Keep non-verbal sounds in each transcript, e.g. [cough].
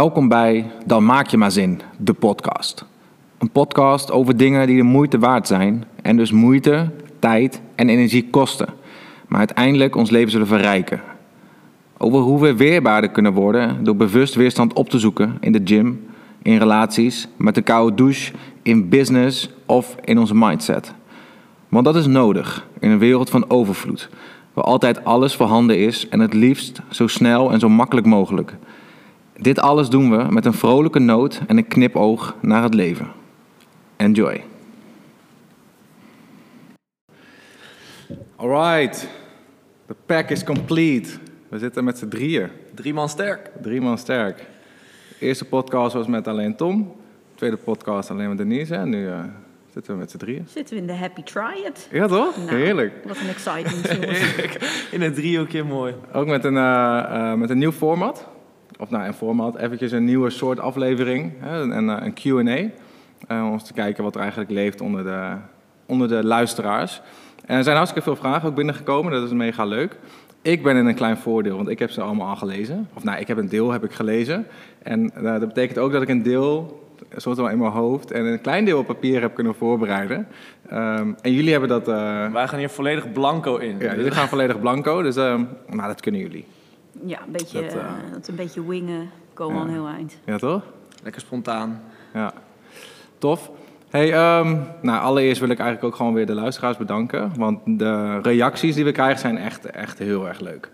Welkom bij Dan Maak Je Maar Zin, de podcast. Een podcast over dingen die de moeite waard zijn en dus moeite, tijd en energie kosten, maar uiteindelijk ons leven zullen verrijken. Over hoe we weerbaarder kunnen worden door bewust weerstand op te zoeken in de gym, in relaties, met de koude douche, in business of in onze mindset. Want dat is nodig in een wereld van overvloed, waar altijd alles voorhanden is en het liefst zo snel en zo makkelijk mogelijk. Dit alles doen we met een vrolijke noot en een knipoog naar het leven. Enjoy. Alright, the pack is complete. We zitten met z'n drieën, Drie man sterk. drie man sterk. De eerste podcast was met alleen Tom, de tweede podcast alleen met Denise en nu eh, zitten we met z'n drieën. Zitten we in de Happy Triad? Ja toch? Nou, Heerlijk. Wat een jongens. [laughs] In een driehoek keer mooi. Ook met een, eh, eh, met een nieuw format. Of nou, een format, eventjes een nieuwe soort aflevering. Hè, een, een, een Q&A. Eh, om eens te kijken wat er eigenlijk leeft onder de, onder de luisteraars. En er zijn hartstikke veel vragen ook binnengekomen. Dat is mega leuk. Ik ben in een klein voordeel, want ik heb ze allemaal al gelezen. Of nou, ik heb een deel heb ik gelezen. En eh, dat betekent ook dat ik een deel, soort van in mijn hoofd... en een klein deel op papier heb kunnen voorbereiden. Ehm, en jullie hebben dat... eh, Wij gaan hier volledig blanco in. ja, jullie gaan volledig blanco, dus ehm, nou, dat kunnen jullie. Ja, een beetje, Dat, eh, eh, dat een beetje wingen komen ja. al heel eind. Ja, toch? Lekker spontaan. Ja, tof. Hey, ehm, nou, allereerst wil ik eigenlijk ook gewoon weer de luisteraars bedanken. Want de reacties die we krijgen zijn echt, echt heel erg leuk.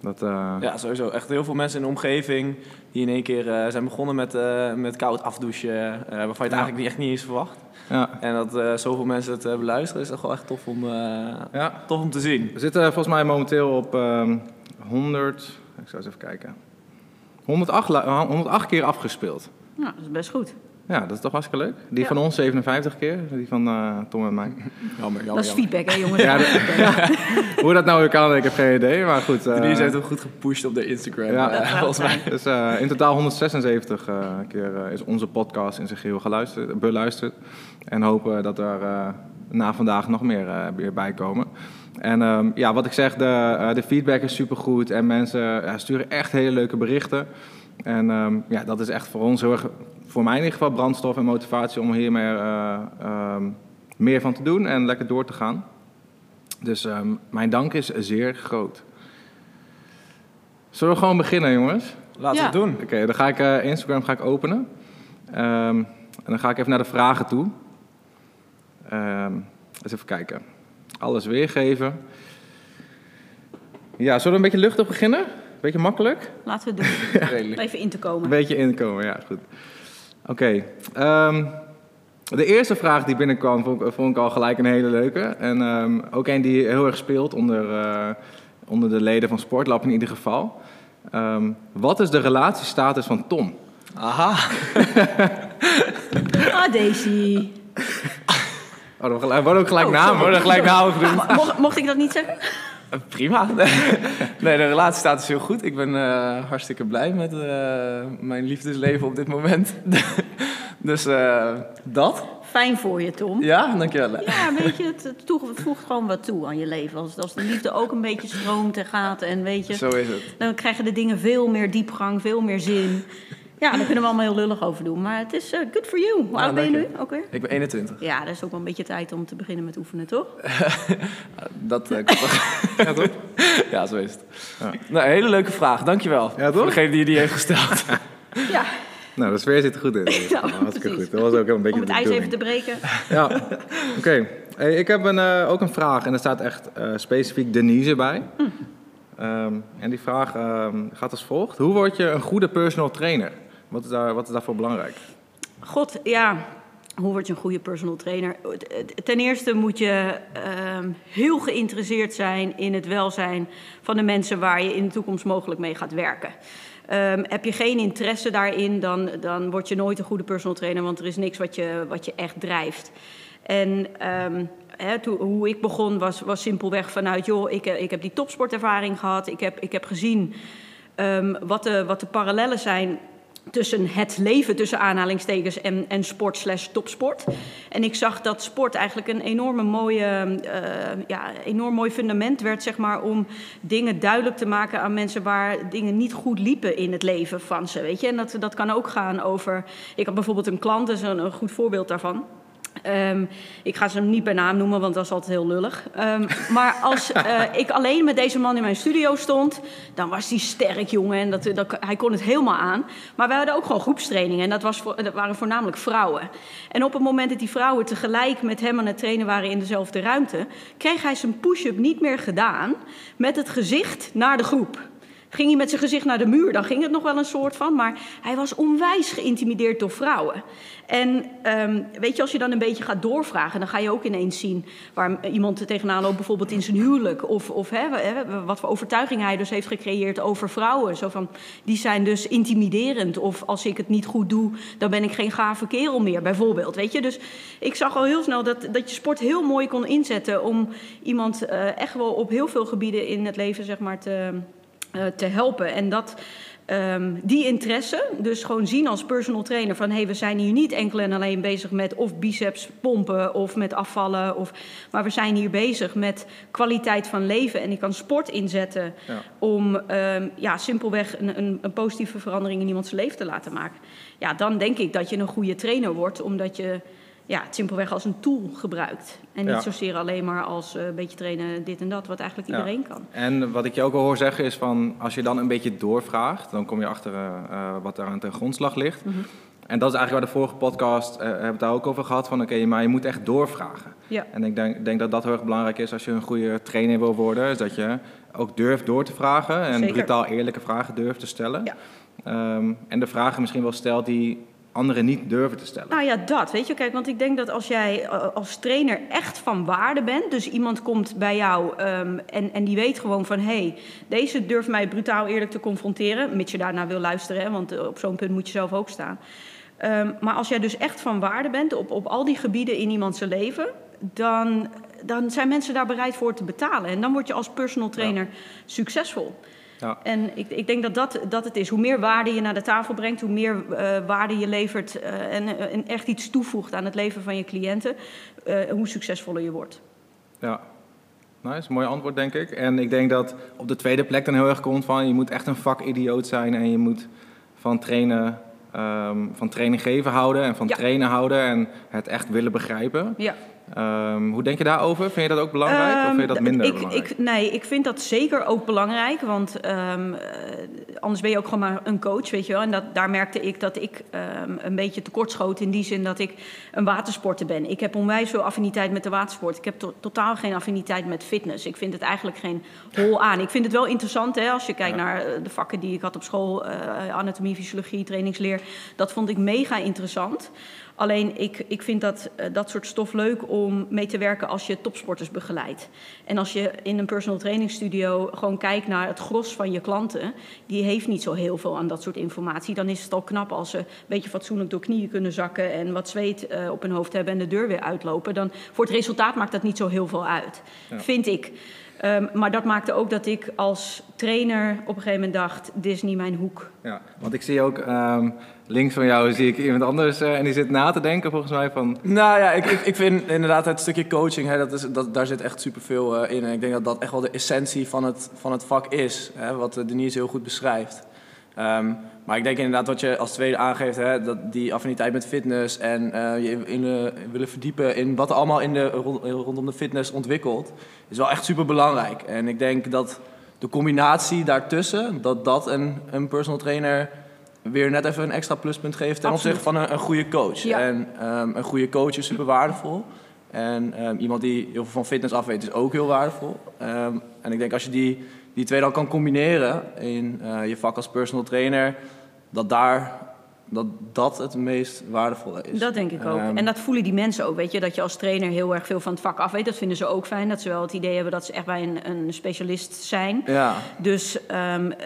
Dat, eh, Ja, sowieso. Echt heel veel mensen in de omgeving die in één keer eh, zijn begonnen met, eh, met koud afdouchen. eh, waarvan je het Ja. eigenlijk niet, echt niet eens verwacht. ja, En dat eh, zoveel mensen het uh, beluisteren is toch wel echt tof om, eh, ja. tof om te zien. We zitten volgens mij momenteel op ehm 100, ik zou eens even kijken. 108, lu- 108 keer afgespeeld. Nou, dat is best goed. Ja, dat is toch hartstikke leuk. Die Ja. van ons 57 keer, die van eh, Tom en mij. Jammer, jammer, dat is feedback, hè, jongens? Ja, [laughs] Hoe dat nou weer kan, ik heb geen idee. Maar goed. eh, Denise heeft ook goed gepusht op de Instagram. Ja. eh, volgens mij. Dus eh, in totaal 176 eh, keer eh, is onze podcast in zijn geheel geluisterd, beluisterd. En hopen dat er eh, na vandaag nog meer eh, weer bij komen. En ehm, ja, wat ik zeg, de, eh, de feedback is supergoed. En mensen ja, sturen echt hele leuke berichten. En ehm, ja, dat is echt voor ons heel erg, voor mij in ieder geval, brandstof en motivatie om hier meer, eh, ehm, meer van te doen en lekker door te gaan. Dus ehm, mijn dank is zeer groot. Zullen we gewoon beginnen, jongens? Laten Ja. we het doen. Oké, dan ga ik eh, Instagram ga ik openen. Ehm, en dan ga ik even naar de vragen toe. Ehm, eens even kijken. Alles weergeven. Ja, zullen we een beetje luchtig beginnen? Beetje makkelijk? Laten we het doen. [laughs] Even in te Een komen. beetje inkomen, ja, goed. Oké. ehm, de eerste vraag die binnenkwam vond, ik- vond ik al gelijk een hele leuke. En ehm, ook een die heel erg speelt onder, eh, onder de leden van Sportlab in ieder geval. Ehm, wat is de relatiestatus van Tom? Aha. [laughs] Ah, Daisy. [laughs] Oh, er worden ook gelijk Oh, worden gelijk namen [laughs] Mo- Mocht, mocht ik dat niet zeggen? Prima. [laughs] Nee, de relatie staat dus heel goed. Ik ben eh, hartstikke blij met eh, mijn liefdesleven op dit moment. [laughs] dus eh, dat. Fijn voor je, Tom. Ja, dankjewel. Ja, weet je, het voegt gewoon wat toe aan je leven. Als, als de liefde ook een beetje stroomt en gaat en weet je... Zo is het. Dan krijgen de dingen veel meer diepgang, veel meer zin. Ja, daar kunnen we allemaal heel lullig over doen. Maar het is eh, good for you. Hoe Ja, oud ben je nu dank ook weer? Ik ben 21. Ja, dat is ook wel een beetje tijd om te beginnen met oefenen, toch? [laughs] Dat eh, toch? Ja, toch? Ja, zo is het. Ja. Nou, hele leuke vraag. Dankjewel. Ja, toch? Voor degene die die heeft gesteld. Ja, Nou, de sfeer zit er goed in. [laughs] Ja, hartstikke goed. Dat was ook een beetje om het de ijs even te breken. Ja, oké. Hey, ik heb een, eh, ook een vraag en er staat echt eh, specifiek Denise bij. Ehm, en die vraag ehm, gaat als volgt. Hoe word je een goede personal trainer? Wat is, daar, wat is daarvoor belangrijk? God, ja. Hoe word je een goede personal trainer? Ten eerste moet je ehm, heel geïnteresseerd zijn in het welzijn van de mensen waar je in de toekomst mogelijk mee gaat werken. Heb je geen interesse daarin, dan, dan word je nooit een goede personal trainer, want er is niks wat je, wat je echt drijft. En hoe ik begon was, was simpelweg vanuit, joh, ik, eh, ik heb die topsportervaring gehad. Ik heb, ik heb gezien ehm, wat, de, wat de parallellen zijn tussen het leven, tussen aanhalingstekens, en, en sport slash topsport. En ik zag dat sport eigenlijk een enorme mooie, uh, ja, enorm mooi fundament werd, zeg maar, om dingen duidelijk te maken aan mensen waar dingen niet goed liepen in het leven van ze, weet je. En dat, dat kan ook gaan over, ik had bijvoorbeeld een klant, dat is een goed voorbeeld daarvan. Um, ik ga ze hem niet bij naam noemen, want dat is altijd heel lullig. Um, maar als uh, ik alleen met deze man in mijn studio stond, dan was hij sterk, jongen. En dat, dat, hij kon het helemaal aan. Maar we hadden ook gewoon groepstrainingen. En dat, was voor, dat waren voornamelijk vrouwen. En op het moment dat die vrouwen tegelijk met hem aan het trainen waren in dezelfde ruimte, kreeg hij zijn push-up niet meer gedaan met het gezicht naar de groep. Ging hij met zijn gezicht naar de muur, dan ging het nog wel een soort van. Maar hij was onwijs geïntimideerd door vrouwen. En um, weet je, als je dan een beetje gaat doorvragen, dan ga je ook ineens zien waar iemand tegenaan loopt, bijvoorbeeld in zijn huwelijk. Of, of wat voor overtuiging hij dus heeft gecreëerd over vrouwen. Zo van, die zijn dus intimiderend. Of als ik het niet goed doe, dan ben ik geen gave kerel meer, bijvoorbeeld. Weet je? Dus ik zag al heel snel dat, dat je sport heel mooi kon inzetten om iemand uh, echt wel op heel veel gebieden in het leven, zeg maar, te te helpen. En dat, um, die interesse, dus gewoon zien als personal trainer van hé, hey, we zijn hier niet enkel en alleen bezig met of biceps pompen of met afvallen, of, maar we zijn hier bezig met kwaliteit van leven. En ik kan sport inzetten ja. om um, ja, simpelweg een, een, een positieve verandering in iemands leven te laten maken. Ja, dan denk ik dat je een goede trainer wordt, omdat je ja, het simpelweg als een tool gebruikt. En niet ja. zozeer alleen maar als een uh, beetje trainen dit en dat, wat eigenlijk iedereen ja. kan. En wat ik je ook al hoor zeggen is van, als je dan een beetje doorvraagt, dan kom je achter uh, wat daar aan ten grondslag ligt. Mm -hmm. En dat is eigenlijk waar de vorige podcast, uh, hebben we het daar ook over gehad, van oké, okay, maar je moet echt doorvragen. Ja. En ik denk, denk dat dat heel erg belangrijk is als je een goede trainer wil worden, is dat je ook durft door te vragen en Zeker. brutaal eerlijke vragen durft te stellen. Um, en de vragen misschien wel stelt die anderen niet durven te stellen. Nou ja, dat. Weet je, kijk, want ik denk dat als jij als trainer echt van waarde bent, dus iemand komt bij jou um, en, en die weet gewoon van hé, hey, deze durft mij brutaal eerlijk te confronteren, mits je daarna wil luisteren, hè, want op zo'n punt moet je zelf ook staan. Um, maar als jij dus echt van waarde bent op, op al die gebieden in iemands leven, dan, dan zijn mensen daar bereid voor te betalen. En dan word je als personal trainer ja. succesvol. Ja. En ik, ik denk dat, dat dat het is. Hoe meer waarde je naar de tafel brengt, hoe meer uh, waarde je levert uh, en, en, echt iets toevoegt aan het leven van je cliënten, hoe succesvoller je wordt. Ja, nice, mooi antwoord denk ik. En ik denk dat op de tweede plek dan heel erg komt van je moet echt een vakidioot zijn en je moet van trainen, um, van training geven houden en van Ja. trainen houden en het echt willen begrijpen. Ja. Um, hoe denk je daarover? Vind je dat ook belangrijk of vind je dat minder ik, belangrijk? Ik, nee, ik vind dat zeker ook belangrijk. Want um, uh, anders ben je ook gewoon maar een coach, weet je wel. En dat, daar merkte ik dat ik een beetje tekortschoot in die zin dat ik een watersporter ben. Ik heb onwijs veel affiniteit met de watersport. Ik heb to totaal geen affiniteit met fitness. Ik vind het eigenlijk geen hol aan. Ik vind het wel interessant, hè, als je kijkt ja. naar de vakken die ik had op school. Uh, anatomie, fysiologie, trainingsleer. Dat vond ik mega interessant. Alleen ik, ik vind dat, uh, dat soort stof leuk om mee te werken als je topsporters begeleidt. En als je in een personal training studio gewoon kijkt naar het gros van je klanten, die heeft niet zo heel veel aan dat soort informatie. Dan is het al knap als ze een beetje fatsoenlijk door knieën kunnen zakken en wat zweet uh, op hun hoofd hebben en de deur weer uitlopen. Dan voor het resultaat maakt dat niet zo heel veel uit, ja. vind ik. Um, maar dat maakte ook dat ik als trainer op een gegeven moment dacht: dit is niet mijn hoek. Ja, want ik zie ook um, links van jou zie ik iemand anders uh, en die zit na te denken volgens mij van. Nou ja, ik, ik, vind inderdaad het stukje coaching, hè, dat is, dat, daar zit echt superveel uh, in. En ik denk dat dat echt wel de essentie van het, van het vak is, hè, wat Denise heel goed beschrijft. Um, maar ik denk inderdaad wat je als tweede aangeeft, hè, dat die affiniteit met fitness en je in willen verdiepen in wat er allemaal in de, rondom de fitness ontwikkelt, is wel echt super belangrijk. En ik denk dat de combinatie daartussen, dat dat een, een personal trainer weer net even een extra pluspunt geeft ten opzichte van een, een goede coach. Ja. En um, een goede coach is super waardevol. En um, iemand die heel veel van fitness af weet is ook heel waardevol. Um, en ik denk als je die, die twee dan kan combineren in uh, je vak als personal trainer, dat daar dat dat het meest waardevolle is. Dat denk ik ook. Um, en dat voelen die mensen ook, weet je. Dat je als trainer heel erg veel van het vak af weet. Dat vinden ze ook fijn. Dat ze wel het idee hebben dat ze echt bij een, een specialist zijn. Ja. Dus um, uh,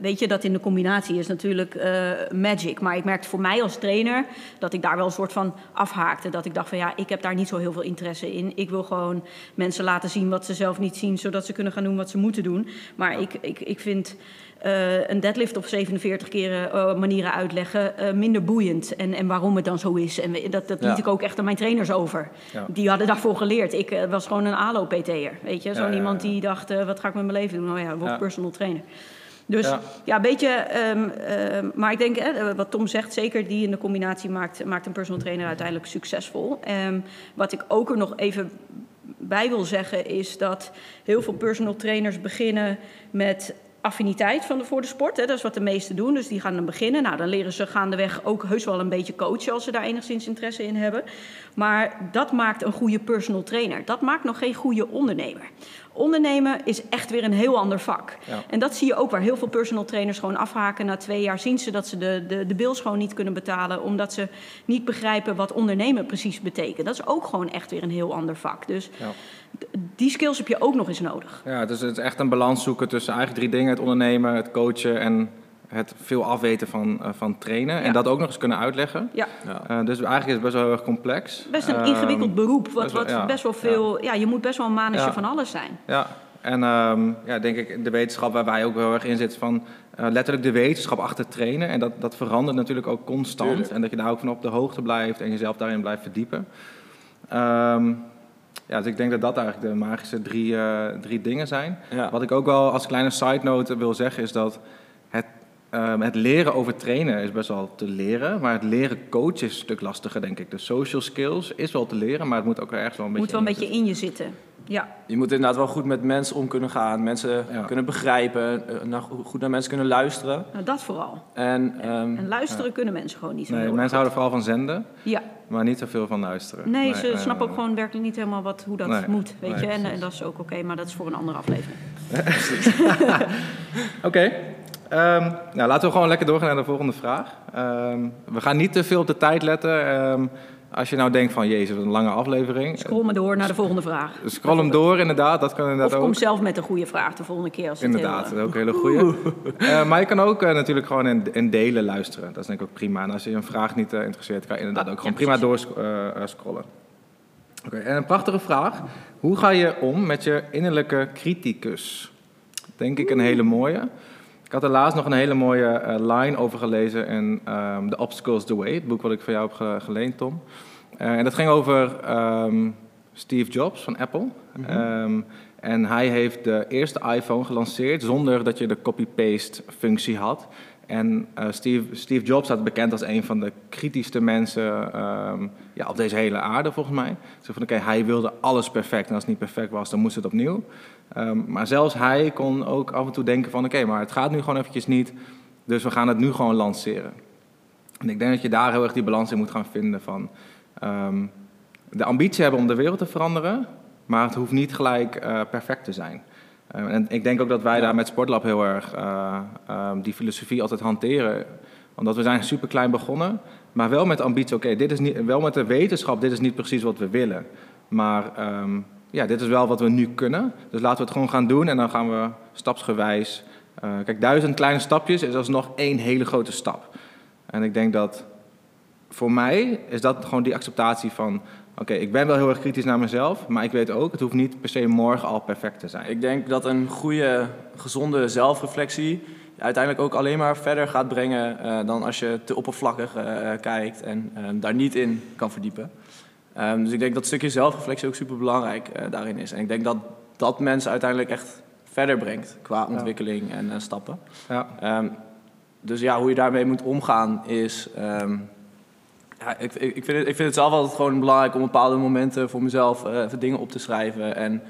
weet je, dat in de combinatie is natuurlijk uh, magic. Maar ik merkte voor mij als trainer dat ik daar wel een soort van afhaakte. Dat ik dacht van ja, ik heb daar niet zo heel veel interesse in. Ik wil gewoon mensen laten zien wat ze zelf niet zien. Zodat ze kunnen gaan doen wat ze moeten doen. Maar ik, ik, ik vind... eh, een deadlift op 47 keren eh, manieren uitleggen eh, minder boeiend. En, en waarom het dan zo is. En dat, dat liet ik ook echt aan mijn trainers over. Ja. Die hadden daarvoor geleerd. Ik was gewoon een ALO-PT'er. Weet je, zo'n Ja, iemand die dacht, wat ga ik met mijn leven doen? Nou ja, word personal trainer. Dus Ja. ja, een beetje. ehm, ehm, maar ik denk, wat Tom zegt, zeker die in de combinatie maakt, maakt een personal trainer uiteindelijk succesvol. Ehm, wat ik ook er nog even bij wil zeggen, is dat heel veel personal trainers beginnen met affiniteit van de, voor de sport. Hè. Dat is wat de meesten doen. Dus die gaan dan beginnen. Nou, dan leren ze gaandeweg ook heus wel een beetje coachen als ze daar enigszins interesse in hebben. Maar dat maakt een goede personal trainer. Dat maakt nog geen goede ondernemer. Ondernemen is echt weer een heel ander vak. Ja. En dat zie je ook waar heel veel personal trainers gewoon afhaken. Na twee jaar zien ze dat ze de, de, de bills gewoon niet kunnen betalen. Omdat ze niet begrijpen wat ondernemen precies betekent. Dat is ook gewoon echt weer een heel ander vak. Dus Ja. die skills heb je ook nog eens nodig. Ja, dus het is echt een balans zoeken tussen eigenlijk drie dingen: het ondernemen, het coachen en het veel afweten van, eh, van trainen. En dat ook nog eens kunnen uitleggen. Ja, Ja. Eh, dus eigenlijk is het best wel heel erg complex. best een Ehm, ingewikkeld beroep. Wat, best wel- wat ja, best wel veel... Ja. je moet best wel een mannetje Ja. van alles zijn. Ja, en ehm, ja, denk ik de wetenschap waar wij ook heel erg in zitten van eh, letterlijk de wetenschap achter trainen. En dat, dat verandert natuurlijk ook constant. Tuurlijk. En dat je daar ook van op de hoogte blijft en jezelf daarin blijft verdiepen. Ehm, ja, dus ik denk dat dat eigenlijk de magische drie, eh, drie dingen zijn. Ja. Wat ik ook wel als kleine side note wil zeggen is dat het, ehm, het leren over trainen is best wel te leren. Maar het leren coachen is een stuk lastiger, denk ik. De social skills is wel te leren, maar het moet ook ergens wel een beetje moet wel een in beetje in je zitten. Ja, Je moet inderdaad wel goed met mensen om kunnen gaan. Mensen Ja. kunnen begrijpen. eh, goed naar mensen kunnen luisteren. nou, dat vooral. En, ehm, En luisteren kunnen mensen gewoon niet zo Nee, mensen houden vooral van zenden. Ja, maar niet zoveel van luisteren. nee, ze snappen ook gewoon werkelijk niet helemaal wat, hoe dat Nee, moet. Weet nee, je? En dat is ook oké, maar dat is voor een andere aflevering. [laughs] [laughs] Oké. Ehm, nou, laten we gewoon lekker doorgaan naar de volgende vraag. Ehm, we gaan niet te veel op de tijd letten. Ehm, als je nou denkt van, jezus, wat een lange aflevering. Scroll maar door naar de volgende vraag. Eh, Scroll hem door, inderdaad. Dat kan Of inderdaad kom ook. zelf met een goede vraag de volgende keer. Als het Inderdaad, heel, dat eh, is ook een hele goeie. Eh, maar je kan ook eh, natuurlijk gewoon in, in delen luisteren. Dat is denk ik ook prima. En als je een vraag niet eh, interesseert, kan je inderdaad Ja, ook gewoon ja, prima doorscrollen. Oké, en een prachtige vraag. Hoe ga je om met je innerlijke criticus? Denk ik een hele mooie. Ik had er laatst nog een hele mooie eh, line over gelezen in ehm, The Obstacles the Way, het boek wat ik van jou heb ge- geleend, Tom. Eh, en dat ging over ehm, Steve Jobs van Apple. Ehm, en hij heeft de eerste iPhone gelanceerd zonder dat je de copy-paste functie had. En eh, Steve, Steve Jobs staat bekend als een van de kritischste mensen ja, op deze hele aarde, volgens mij. Zo van, oké, hij wilde alles perfect. En als het niet perfect was, dan moest het opnieuw. Ehm, maar zelfs hij kon ook af en toe denken van, oké, maar het gaat nu gewoon eventjes niet. Dus we gaan het nu gewoon lanceren. En ik denk dat je daar heel erg die balans in moet gaan vinden van... ehm, de ambitie hebben om de wereld te veranderen, maar het hoeft niet gelijk eh, perfect te zijn. Eh, en ik denk ook dat wij daar met Sportlab heel erg eh, ehm, die filosofie altijd hanteren. Omdat we zijn super klein begonnen, maar wel met ambitie, oké, dit is niet, wel met de wetenschap, dit is niet precies wat we willen. Maar ehm, ja, dit is wel wat we nu kunnen. Dus laten we het gewoon gaan doen en dan gaan we stapsgewijs. eh, kijk, duizend kleine stapjes is alsnog één hele grote stap. En ik denk dat voor mij is dat gewoon die acceptatie van... oké, ik ben wel heel erg kritisch naar mezelf... maar ik weet ook, het hoeft niet per se morgen al perfect te zijn. Ik denk dat een goede, gezonde zelfreflectie uiteindelijk ook alleen maar verder gaat brengen eh, dan als je te oppervlakkig eh, kijkt en daar niet in kan verdiepen. Ehm, dus ik denk dat stukje zelfreflectie ook super belangrijk daarin is. En ik denk dat dat mensen uiteindelijk echt verder brengt qua ontwikkeling en eh, stappen. Ja, Ehm, dus ja, hoe je daarmee moet omgaan is. ehm, ja, ik, ik, ik, vind het, ik vind het zelf altijd gewoon belangrijk om bepaalde momenten voor mezelf eh, even dingen op te schrijven. En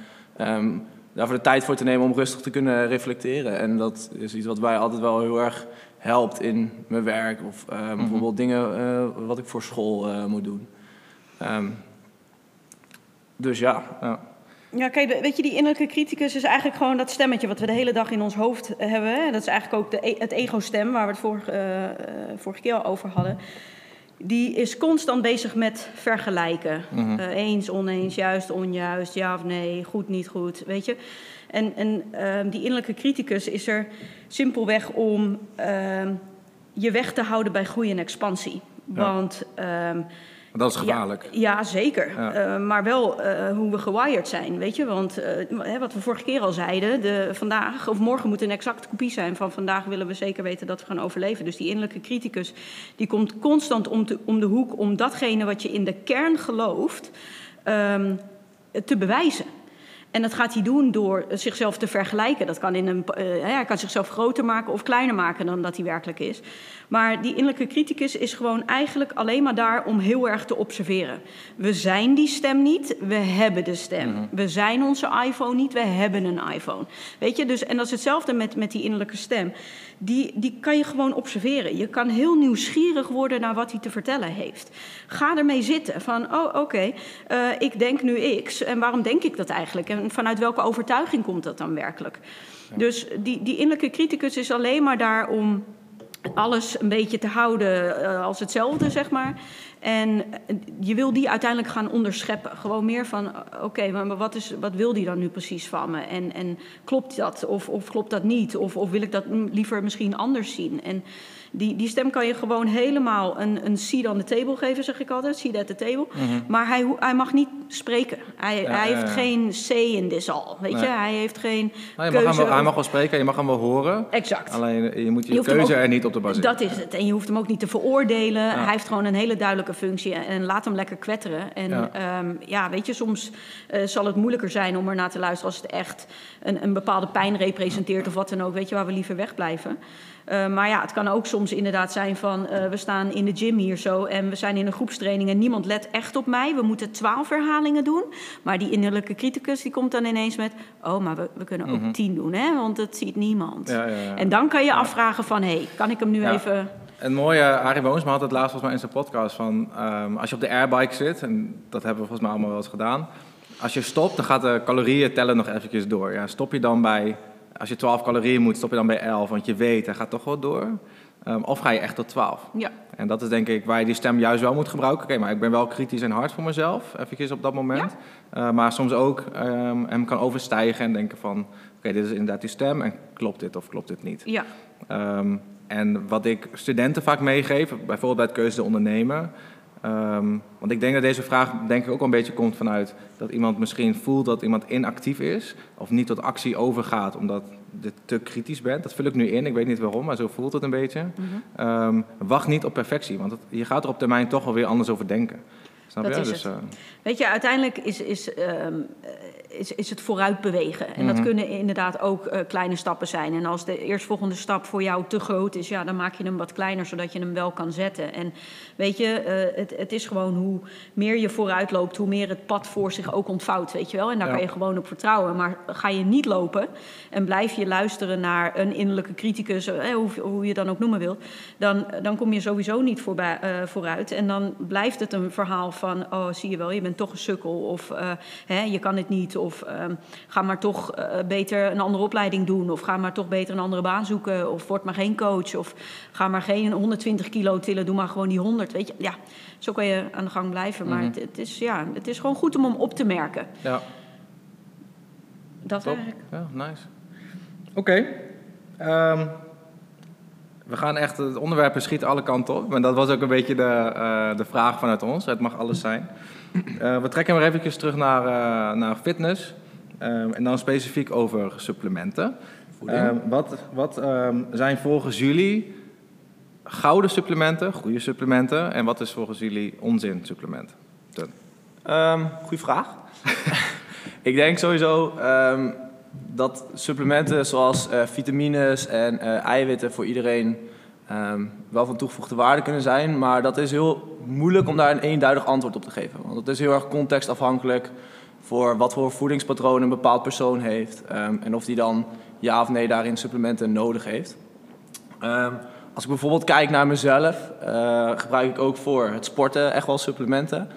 daarvoor de tijd voor te nemen om rustig te kunnen reflecteren. En dat is iets wat mij altijd wel heel erg helpt in mijn werk. Of ehm, bijvoorbeeld dingen eh, wat ik voor school eh, moet doen. Ehm, dus ja, ja. Ja, kijk, weet je, die innerlijke criticus is eigenlijk gewoon dat stemmetje wat we de hele dag in ons hoofd hebben. Hè? Dat is eigenlijk ook de, e- het ego-stem waar we het vorige, eh, eh, vorige keer al over hadden. Die is constant bezig met vergelijken. Eh, eens, oneens, juist, onjuist, ja of nee, goed, niet goed, weet je. En, en ehm, die innerlijke criticus is er simpelweg om ehm, je weg te houden bij groei en expansie. Ja. Want Dat is gevaarlijk. Ja, ja zeker. Ja. Eh, maar wel eh, hoe we gewired zijn, weet je. Want eh, wat we vorige keer al zeiden, de, vandaag of morgen moet een exacte kopie zijn van vandaag willen we zeker weten dat we gaan overleven. Dus die innerlijke criticus, die komt constant om, te- om de hoek om datgene wat je in de kern gelooft ehm, te bewijzen. En dat gaat hij doen door zichzelf te vergelijken. Dat kan in een, hij kan zichzelf groter maken of kleiner maken dan dat hij werkelijk is. Maar die innerlijke criticus is gewoon eigenlijk alleen maar daar om heel erg te observeren. We zijn die stem niet, we hebben de stem. We zijn onze iPhone niet, we hebben een iPhone. Weet je, dus, en dat is hetzelfde met, met die innerlijke stem. Die, die kan je gewoon observeren. Je kan heel nieuwsgierig worden naar wat hij te vertellen heeft. Ga ermee zitten van, oh oké, eh, ik denk nu X. En waarom denk ik dat eigenlijk? En vanuit welke overtuiging komt dat dan werkelijk? Dus die, die innerlijke criticus is alleen maar daar om alles een beetje te houden eh, als hetzelfde, zeg maar. En je wil die uiteindelijk gaan onderscheppen. Gewoon meer van, eh, oké, maar wat, is, wat wil die dan nu precies van me? En, en klopt dat of, of klopt dat niet? Of, of wil ik dat liever misschien anders zien? En die, die stem kan je gewoon helemaal een, een seat on the table geven, zeg ik altijd. Seat at the table. Maar hij, hij mag niet spreken. Hij, Ja, hij ja, heeft ja. geen say in this all, weet Nee. je? Hij heeft geen Nou, je mag hem keuze. wel, hij mag wel spreken, je mag hem wel horen. Exact. Alleen eh, je moet je, keuze ook- er niet op te baseren. Dat is het. En je hoeft hem ook niet te veroordelen. Hij heeft gewoon een hele duidelijke functie. En laat hem lekker kwetteren. En Ja. ja, ja weet je, soms eh, zal het moeilijker zijn om er naar te luisteren als het echt een, een bepaalde pijn representeert of wat dan ook. Weet je, waar we liever wegblijven. Eh, maar ja, het kan ook soms inderdaad zijn van eh, we staan in de gym hier zo en we zijn in een groepstraining en niemand let echt op mij. We moeten twaalf herhalingen doen. Maar die innerlijke criticus die komt dan ineens met oh, maar we, we kunnen ook tien doen, hè? Want dat ziet niemand. Ja, ja, ja. En dan kan je afvragen van hé, hey, kan ik hem nu Ja. even. Een mooie, Arie Boomsma had het laatst volgens mij in zijn podcast van... ehm, als je op de airbike zit, en dat hebben we volgens mij allemaal wel eens gedaan... Als je stopt, dan gaat de calorieën tellen nog eventjes door. Ja, stop je dan bij... Als je 12 calorieën moet, stop je dan bij 11, want je weet, hij gaat toch wel door. Ehm, of ga je echt tot 12? Ja, En dat is denk ik waar je die stem juist wel moet gebruiken. Oké, maar ik ben wel kritisch en hard voor mezelf, eventjes op dat moment. Eh, maar soms ook ehm, hem kan overstijgen en denken van... Oké, dit is inderdaad die stem en klopt dit of klopt dit niet? ja, Ehm, en wat ik studenten vaak meegeef, bijvoorbeeld bij het keuze te ondernemen. Ehm, want ik denk dat deze vraag denk ik ook wel een beetje komt vanuit dat iemand misschien voelt dat iemand inactief is. Of niet tot actie overgaat omdat je te kritisch bent. Dat vul ik nu in, ik weet niet waarom, maar zo voelt het een beetje. Ehm, wacht niet op perfectie, want het- je gaat er op termijn toch wel weer anders over denken. Snap Dat je? is dus, het. eh, Weet je, uiteindelijk is, is, ehm, eh, is, is het vooruit bewegen. En Mhm. dat kunnen inderdaad ook eh, kleine stappen zijn. En als de eerstvolgende stap voor jou te groot is, ja, dan maak je hem wat kleiner, zodat je hem wel kan zetten. En weet je, eh, het, het is gewoon hoe meer je vooruit loopt, hoe meer het pad voor zich ook ontvouwt, weet je wel. En daar Ja. kan je gewoon op vertrouwen. Maar ga je niet lopen en blijf je luisteren naar een innerlijke criticus, eh, hoe, hoe je het dan ook noemen wilt, dan, dan kom je sowieso niet voorbij, vooruit. En dan blijft het een verhaal van, oh, zie je wel, je bent toch een sukkel. Of hè, je kan het niet. Of ehm, ga maar toch eh, beter een andere opleiding doen. Of ga maar toch beter een andere baan zoeken. Of word maar geen coach. Of ga maar geen 120 kilo tillen, doe maar gewoon die 100. Weet je, ja, zo kan je aan de gang blijven. Maar het, het, is, ja, het is gewoon goed om hem op te merken. ja, Dat top. eigenlijk. Ja, nice. Oké. Ehm, we gaan echt, het onderwerp schiet alle kanten op. Maar dat was ook een beetje de, eh, de vraag vanuit ons. Het mag alles zijn. Eh, we trekken maar eventjes terug naar, eh, naar fitness. Ehm, en dan specifiek over supplementen. Wat wat ehm, zijn volgens jullie gouden supplementen, goede supplementen? En wat is volgens jullie onzin supplementen? Ehm goeie vraag. [laughs] ik denk sowieso ehm, dat supplementen zoals eh, vitamines en eh, eiwitten voor iedereen ehm, wel van toegevoegde waarde kunnen zijn. Maar dat is heel moeilijk om daar een eenduidig antwoord op te geven. Want het is heel erg contextafhankelijk voor wat voor voedingspatroon een bepaald persoon heeft. ehm, en of die dan ja of nee daarin supplementen nodig heeft. Ehm, als ik bijvoorbeeld kijk naar mezelf, eh, gebruik ik ook voor het sporten echt wel supplementen.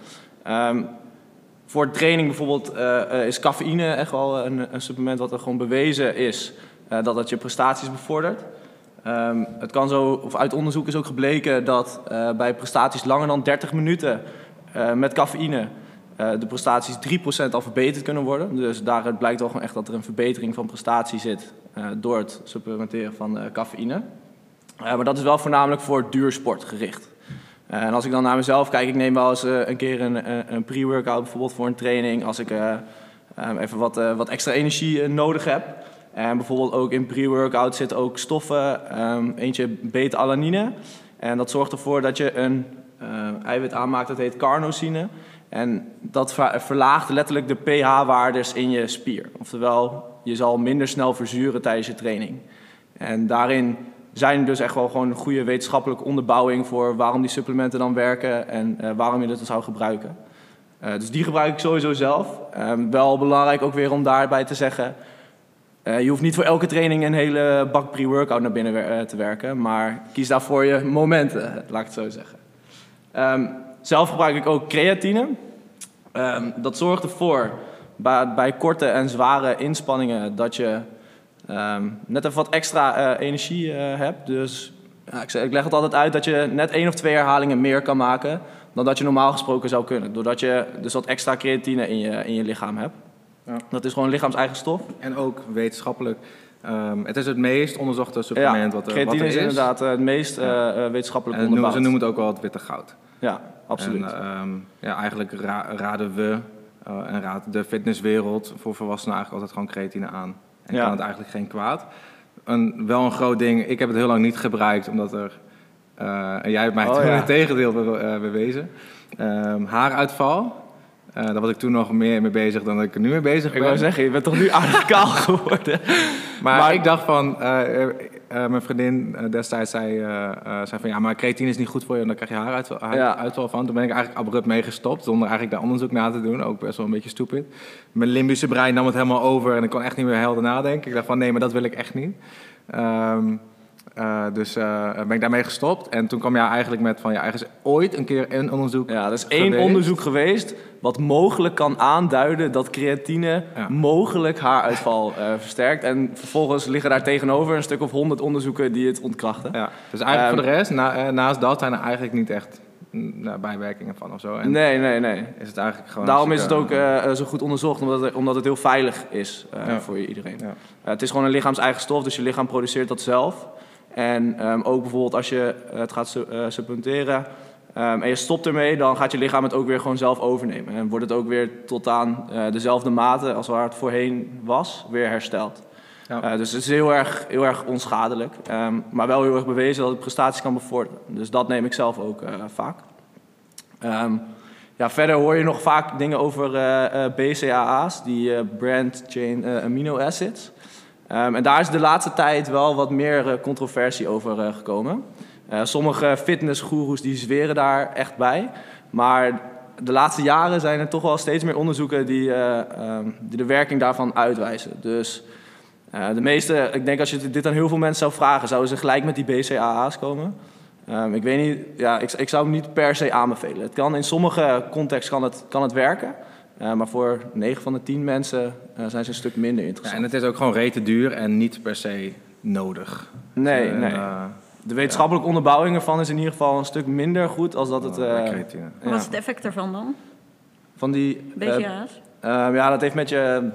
Voor training bijvoorbeeld eh, eh, is cafeïne echt wel een, een supplement wat er gewoon bewezen is dat het je prestaties bevordert. Ehm, het kan zo, of uit onderzoek is ook gebleken dat eh, bij prestaties langer dan 30 minuten eh, met cafeïne eh, de prestaties 3% al verbeterd kunnen worden. Dus daaruit blijkt wel gewoon echt dat er een verbetering van prestatie zit door het supplementeren van cafeïne. Maar dat is wel voornamelijk voor duursport gericht. En als ik dan naar mezelf kijk, ik neem wel eens een keer een, een- pre-workout bijvoorbeeld voor een training. Als ik eh, eh, even wat, wat extra energie nodig heb. En bijvoorbeeld ook in pre-workout zitten ook stoffen. ehm, eentje beta-alanine. En dat zorgt ervoor dat je een eh, eiwit aanmaakt, dat heet carnosine. En dat ver- verlaagt letterlijk de pH-waardes in je spier. Oftewel, je zal minder snel verzuren tijdens je training. En daarin zijn dus echt wel gewoon een goede wetenschappelijke onderbouwing voor waarom die supplementen dan werken en eh, waarom je dat zou gebruiken. Eh, dus die gebruik ik sowieso zelf. Ehm, wel belangrijk ook weer om daarbij te zeggen, eh, je hoeft niet voor elke training een hele bak pre-workout naar binnen eh, te werken, maar kies daarvoor je momenten, [laughs] laat ik het zo zeggen. Ehm, zelf gebruik ik ook creatine. Ehm, dat zorgt ervoor bij, bij korte en zware inspanningen dat je ehm, net even wat extra eh, energie hebt. Dus ja, ik, zeg- ik leg het altijd uit dat je net één of twee herhalingen meer kan maken dan dat je normaal gesproken zou kunnen. Doordat je dus wat extra creatine in je, in je lichaam hebt. Ja. Dat is gewoon lichaams-eigen stof. En ook wetenschappelijk. ehm, het is het meest onderzochte supplement wat, er, wat er is is. inderdaad eh, het meest Ja. eh, eh, wetenschappelijk En onderbouwd. ze noemen het ook wel het witte goud. Ja, absoluut. En, ehm, ja, eigenlijk ra- raden we en raadt de fitnesswereld voor volwassenen eigenlijk altijd gewoon creatine aan. En Ja. kan het eigenlijk geen kwaad. Een, wel een groot ding, ik heb het heel lang niet gebruikt, omdat er... en jij hebt mij Oh, ja. het tegendeel be- bewezen. Ehm, haaruitval. Eh, daar was ik toen nog meer mee bezig dan dat ik er nu mee bezig ik ben. wou zeggen, je bent toch nu aardig [laughs] kaal geworden? Maar, Maar- ik dacht van, eh, eh, mijn vriendin destijds zei, zei van ja, maar creatine is niet goed voor je en dan krijg je haaruitval, haaruitval van. Toen ben ik eigenlijk abrupt mee gestopt zonder eigenlijk daar onderzoek naar te doen. Ook best wel een beetje stupid. Mijn limbische brein nam het helemaal over en ik kon echt niet meer helder nadenken. Ik dacht van nee, maar dat wil ik echt niet. Ehm, eh, dus ben ik daarmee gestopt. En toen kwam jij eigenlijk met van ja, er is ooit een keer een onderzoek. Ja, er is één geweest. onderzoek geweest wat mogelijk kan aanduiden dat creatine Ja. mogelijk haaruitval eh, versterkt. En vervolgens liggen daar tegenover een stuk of honderd onderzoeken die het ontkrachten. Ja, dus eigenlijk Ehm, voor de rest, na- eh, naast dat zijn er eigenlijk niet echt mm, nou, bijwerkingen van of zo. En Nee, nee, nee. is het eigenlijk gewoon... Daarom is het ook eh, zo goed onderzocht, omdat het, omdat het heel veilig is Ja. voor iedereen. Ja. Het is gewoon een lichaams-eigen stof, dus je lichaam produceert dat zelf. En ehm, ook bijvoorbeeld als je het gaat su- supplementeren ehm, en je stopt ermee, dan gaat je lichaam het ook weer gewoon zelf overnemen. En wordt het ook weer tot aan eh, dezelfde mate als waar het voorheen was, weer hersteld. Ja. Eh, dus het is heel erg, heel erg onschadelijk, ehm, maar wel heel erg bewezen dat het prestaties kan bevorderen. Dus dat neem ik zelf ook eh, vaak. Ehm, ja, verder hoor je nog vaak dingen over BCAA's, die Brand Chain Amino Acids. En daar is de laatste tijd wel wat meer controversie over gekomen. Eh, sommige fitnessgoeroes die zweren daar echt bij. Maar de laatste jaren zijn er toch wel steeds meer onderzoeken die, eh, ehm, die de werking daarvan uitwijzen. Dus eh, de meeste, ik denk als je dit aan heel veel mensen zou vragen, zouden ze gelijk met die BCAA's komen. Ehm, ik weet niet, ja, ik, ik zou hem niet per se aanbevelen. Het kan in sommige contexten kan het, kan het werken. Maar voor 9 van de 10 mensen zijn ze een stuk minder Ja, interessant. en het is ook gewoon rete duur en niet per se nodig. nee, En, nee. Eh, De wetenschappelijke onderbouwing ervan is in ieder geval een stuk minder goed als dat het... eh, ja, Wat is het effect ervan dan? van die... eh, BCA's? Ehm, ja, dat heeft met je,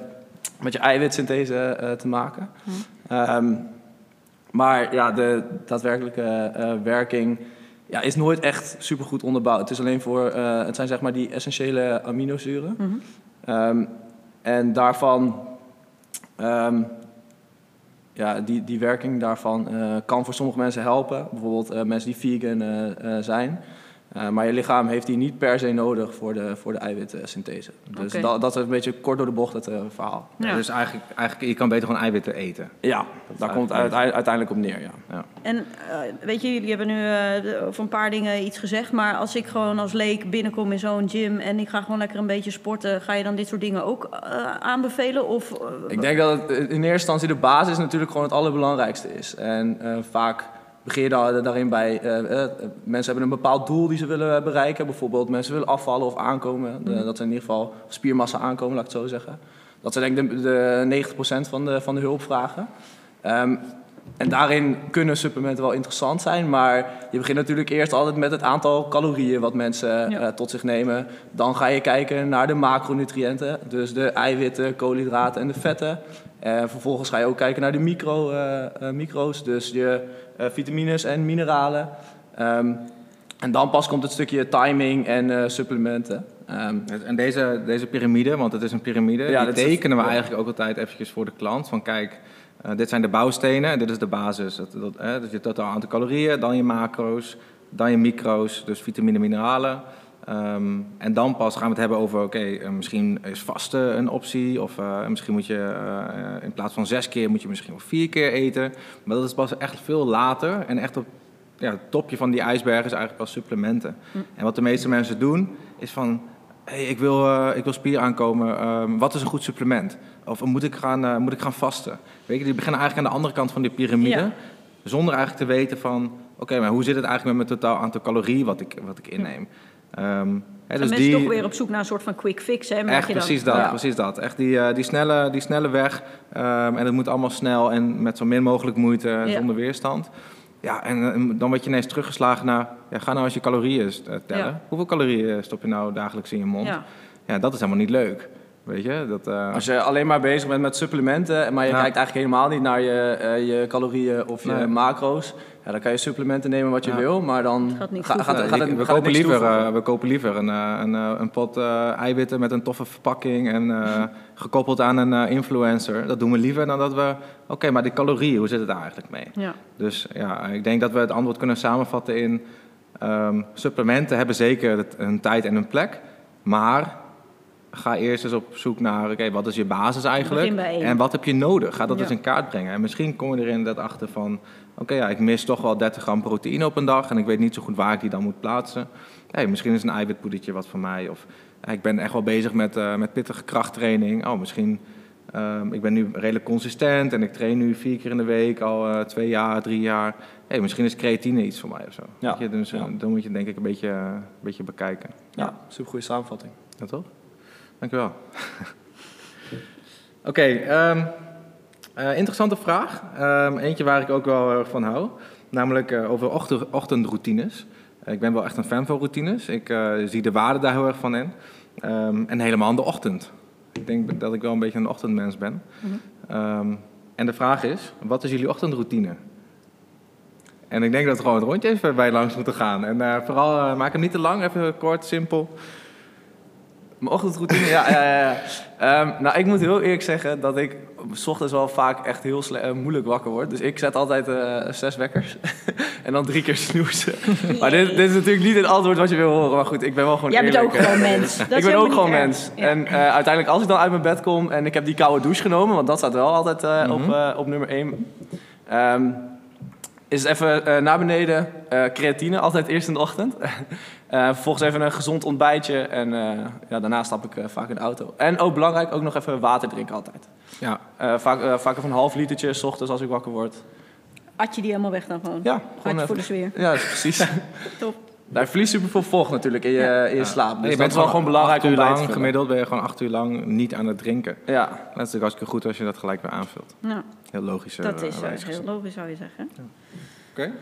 met je eiwitsynthese eh, te maken. Ehm, maar ja, de daadwerkelijke eh, werking ja, is nooit echt supergoed onderbouwd. Het is alleen voor, eh, het zijn zeg maar die essentiële aminozuren. Mhm. Ehm, en daarvan, ehm, ja, die, die werking daarvan eh, kan voor sommige mensen helpen. Bijvoorbeeld eh, mensen die vegan eh, zijn. Eh, maar je lichaam heeft die niet per se nodig voor de, voor de eiwitsynthese. Dus dat, dat is een beetje kort door de bocht het eh, verhaal. Ja. Dus eigenlijk, eigenlijk, je kan beter gewoon eiwitten eten. Ja, daar komt het uit- uiteindelijk op neer, ja. Ja. En eh, weet je, jullie hebben nu eh, over een paar dingen iets gezegd. Maar als ik gewoon als leek binnenkom in zo'n gym en ik ga gewoon lekker een beetje sporten, ga je dan dit soort dingen ook aanbevelen? Of, Ik denk dat het in eerste instantie de basis natuurlijk gewoon het allerbelangrijkste is. En eh, vaak daar, daarin bij, eh, eh, mensen hebben een bepaald doel die ze willen bereiken. Bijvoorbeeld mensen willen afvallen of aankomen. De- dat zijn in ieder geval spiermassa aankomen, laat ik het zo zeggen. Dat zijn denk ik de, de 90% van de, van de hulpvragen. Ehm, en daarin kunnen supplementen wel interessant zijn, maar je begint natuurlijk eerst altijd met het aantal calorieën wat mensen Ja. eh, tot zich nemen. Dan ga je kijken naar de macronutriënten, dus de eiwitten, koolhydraten en de vetten. Eh, vervolgens ga je ook kijken naar de micro, eh, eh, micro's, dus je eh, vitamines en mineralen. Ehm, En dan pas komt het stukje timing en eh, supplementen. Ehm, En deze, deze piramide, want het is een piramide, Ja, die tekenen we ja. eigenlijk ook altijd eventjes voor de klant. Van kijk, eh, dit zijn de bouwstenen en dit is de basis. Dat, dat, hè, dus je totaal aantal calorieën, dan je macro's, dan je micro's, dus vitamine, mineralen. Ehm, en dan pas gaan we het hebben over, oké, eh, misschien is vasten een optie. Of eh, misschien moet je eh, in plaats van zes keer, moet je misschien wel vier keer eten. Maar dat is pas echt veel later en echt op ja, het topje van die ijsberg is eigenlijk pas supplementen. En wat de meeste mensen doen, is van... Hey, ik, wil, eh, ik wil spier aankomen, ehm, wat is een goed supplement? Of moet ik gaan, eh, moet ik gaan vasten? Weet je, die beginnen eigenlijk aan de andere kant van die piramide. Ja. Zonder eigenlijk te weten van... Oké, maar hoe zit het eigenlijk met mijn totaal aantal calorieën wat ik, wat ik inneem? Ehm, hè, dus mensen die, toch weer op zoek naar een soort van quick fix, hè? Echt je dan? precies dat, Ja. precies dat. Echt die, eh, die, snelle, die snelle weg. ehm, en het moet allemaal snel en met zo min mogelijk moeite, Ja. zonder weerstand. Ja, en dan word je ineens teruggeslagen naar... Ja, ga nou eens je calorieën eh, tellen. Ja. Hoeveel calorieën stop je nou dagelijks in je mond? Ja. Ja, dat is helemaal niet leuk. Weet je? Dat, eh, Als je alleen maar bezig bent met supplementen, maar je Ja. kijkt eigenlijk helemaal niet naar je, eh, je calorieën of je Nee. macro's, ja, dan kan je supplementen nemen wat je Ja. wil, maar dan Gaat ga- het, we, gaat kopen liever, eh, we kopen liever een, eh, een, een pot eh, eiwitten met een toffe verpakking en eh, [laughs] gekoppeld aan een eh, influencer. Dat doen we liever dan dat we... Oké, maar die calorieën, hoe zit het daar eigenlijk mee? Ja. Dus ja, ik denk dat we het antwoord kunnen samenvatten in... ehm, supplementen hebben zeker een tijd en een plek, maar... Ga eerst eens op zoek naar, oké, wat is je basis eigenlijk? Begin bij één. En wat heb je nodig? Ga dat Ja. eens in kaart brengen. En misschien kom je er inderdaad achter van... Oké, ja, ik mis toch wel 30 gram proteïne op een dag... en ik weet niet zo goed waar ik die dan moet plaatsen. Hey, misschien is een eiwitpoedertje wat voor mij. Of ja, ik ben echt wel bezig met, eh, met pittige krachttraining. Oh, misschien... ehm, ik ben nu redelijk consistent en ik train nu vier keer in de week al eh, twee jaar, drie jaar. Hey, misschien is creatine iets voor mij of zo. Ja. Je, dus eh, Ja. dan moet je denk ik een beetje, een beetje bekijken. Ja, super goede samenvatting. Ja, toch? Dankjewel. [laughs] Oké, ehm, eh, interessante vraag. Ehm, eentje waar ik ook wel erg van hou. Namelijk eh, over ochtend, ochtendroutines. Ik ben wel echt een fan van routines. Ik eh, zie de waarde daar heel erg van in. Ehm, en helemaal in de ochtend. Ik denk dat ik wel een beetje een ochtendmens ben. Mhm. En de vraag is, wat is jullie ochtendroutine? En ik denk dat we gewoon het rondje even bij langs moeten gaan. En vooral, maak hem niet te lang, even kort, simpel. Mijn ochtendroutine, ja, ja, ja. ja. Ehm, nou, ik moet heel eerlijk zeggen dat ik s ochtends wel vaak echt heel eh, moeilijk wakker word. Dus ik zet altijd eh, zes wekkers [laughs] en dan drie keer snoezen. [laughs] Maar dit, dit is natuurlijk niet het antwoord wat je wil horen. Maar goed, ik ben wel gewoon Jij bent eerlijk. ook gewoon mens. [laughs] Dat ik ben ook gewoon erg. mens. Ja. En eh, uiteindelijk als ik dan uit mijn bed kom en ik heb die koude douche genomen, want dat staat wel altijd op, Mhm. op nummer één. Ehm, is even eh, naar beneden, eh, creatine, altijd eerst in de ochtend. [laughs] Eh, vervolgens even een gezond ontbijtje en eh, ja, daarna stap ik vaak in de auto. En ook belangrijk, ook nog even water drinken altijd. Ja, Eh, vaak, vaak even een half litertje, s ochtends als ik wakker word. At je die helemaal weg dan gewoon? Ja, gewoon je voor de sfeer. Ja, precies. [laughs] [laughs] Top. Daar verlies super veel vocht natuurlijk in je, in je slaap. Dus je dat is wel gewoon belangrijk om te lang, gemiddeld ben je gewoon acht uur lang niet aan het drinken. Ja, Dat is natuurlijk hartstikke goed als je dat gelijk weer aanvult. Nou, Heel logisch. eh, dat is eh, wijs heel logisch, zou je zeggen. Oké.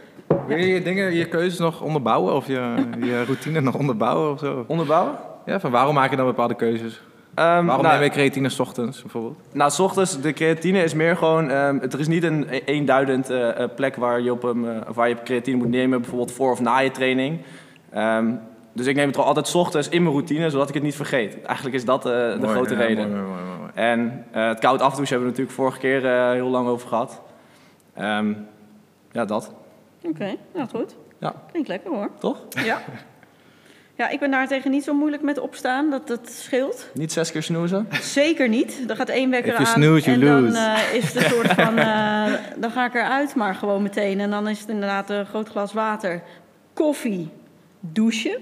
Wil je je dingen, je keuzes nog onderbouwen of je, je routine nog onderbouwen of zo? onderbouwen. Ja, van waarom maak je dan bepaalde keuzes? Ehm, Waarom nou, neem je creatine 's ochtends bijvoorbeeld? Nou, s ochtends, de creatine is meer gewoon... ehm, er is niet een e- eenduidend eh, eh, plek waar je, op hem, eh, of waar je creatine moet nemen. Bijvoorbeeld voor of na je training. Ehm, dus ik neem het gewoon altijd 's ochtends in mijn routine, zodat ik het niet vergeet. Eigenlijk is dat eh, de Mooi, grote ja, reden. mooi, mooi, mooi, mooi. En eh, het koud afdouchen hebben we natuurlijk vorige keer eh, heel lang over gehad. Ehm, ja, dat. Oké, nou goed. Ja. Klinkt lekker hoor. Toch? Ja. [laughs] Ja, ik ben daartegen niet zo moeilijk met opstaan. Dat, dat scheelt. Niet zes keer snoezen. Zeker niet. Dan gaat één wekker aan snooze, en dan eh, is het een soort van... eh, dan ga ik eruit maar gewoon meteen. En dan is het inderdaad een groot glas water. Koffie, douchen.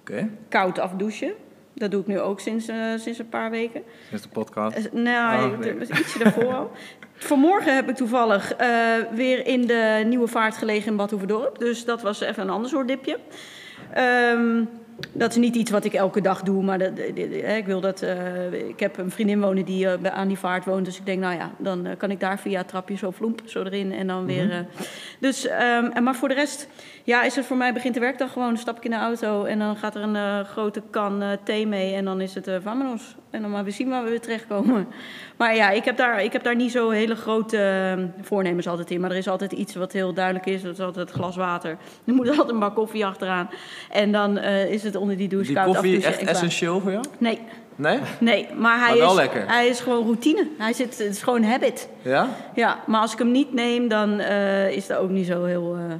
Oké. Koud afdouchen. Dat doe ik nu ook sinds, eh, sinds een paar weken. Is de podcast. Nou, Oh, nee. was ietsje daarvoor al. Vanmorgen heb ik toevallig eh, weer in de Nieuwe Vaart gelegen in Bad Hoeverdorp. Dus dat was even een ander soort dipje. Ehm, dat is niet iets wat ik elke dag doe, maar dat, ik wil dat. eh, ik heb een vriendin wonen die eh, aan die vaart woont, dus ik denk, nou ja, dan eh, kan ik daar via het trapje zo vloemp, zo erin en dan weer. eh. dus, ehm, en maar voor de rest, ja, is het voor mij begint de werkdag gewoon. Stap ik in de auto en dan gaat er een grote kan thee mee en dan is het eh vamonos. En dan maar weer zien waar we weer terechtkomen. Maar ja, ik heb daar, ik heb daar niet zo hele grote eh, voornemens altijd in. Maar er is altijd iets wat heel duidelijk is. Dat is altijd het glas water. [laughs] Er moet altijd een bak koffie achteraan. En dan eh, is het onder die douche Die koffie echt essentieel voor jou? Nee, Nee? nee. Maar hij, Maar wel is, lekker. hij is gewoon routine. Hij zit, het is gewoon habit. Ja? Ja, maar als ik hem niet neem, dan eh, is dat ook niet zo heel... eh,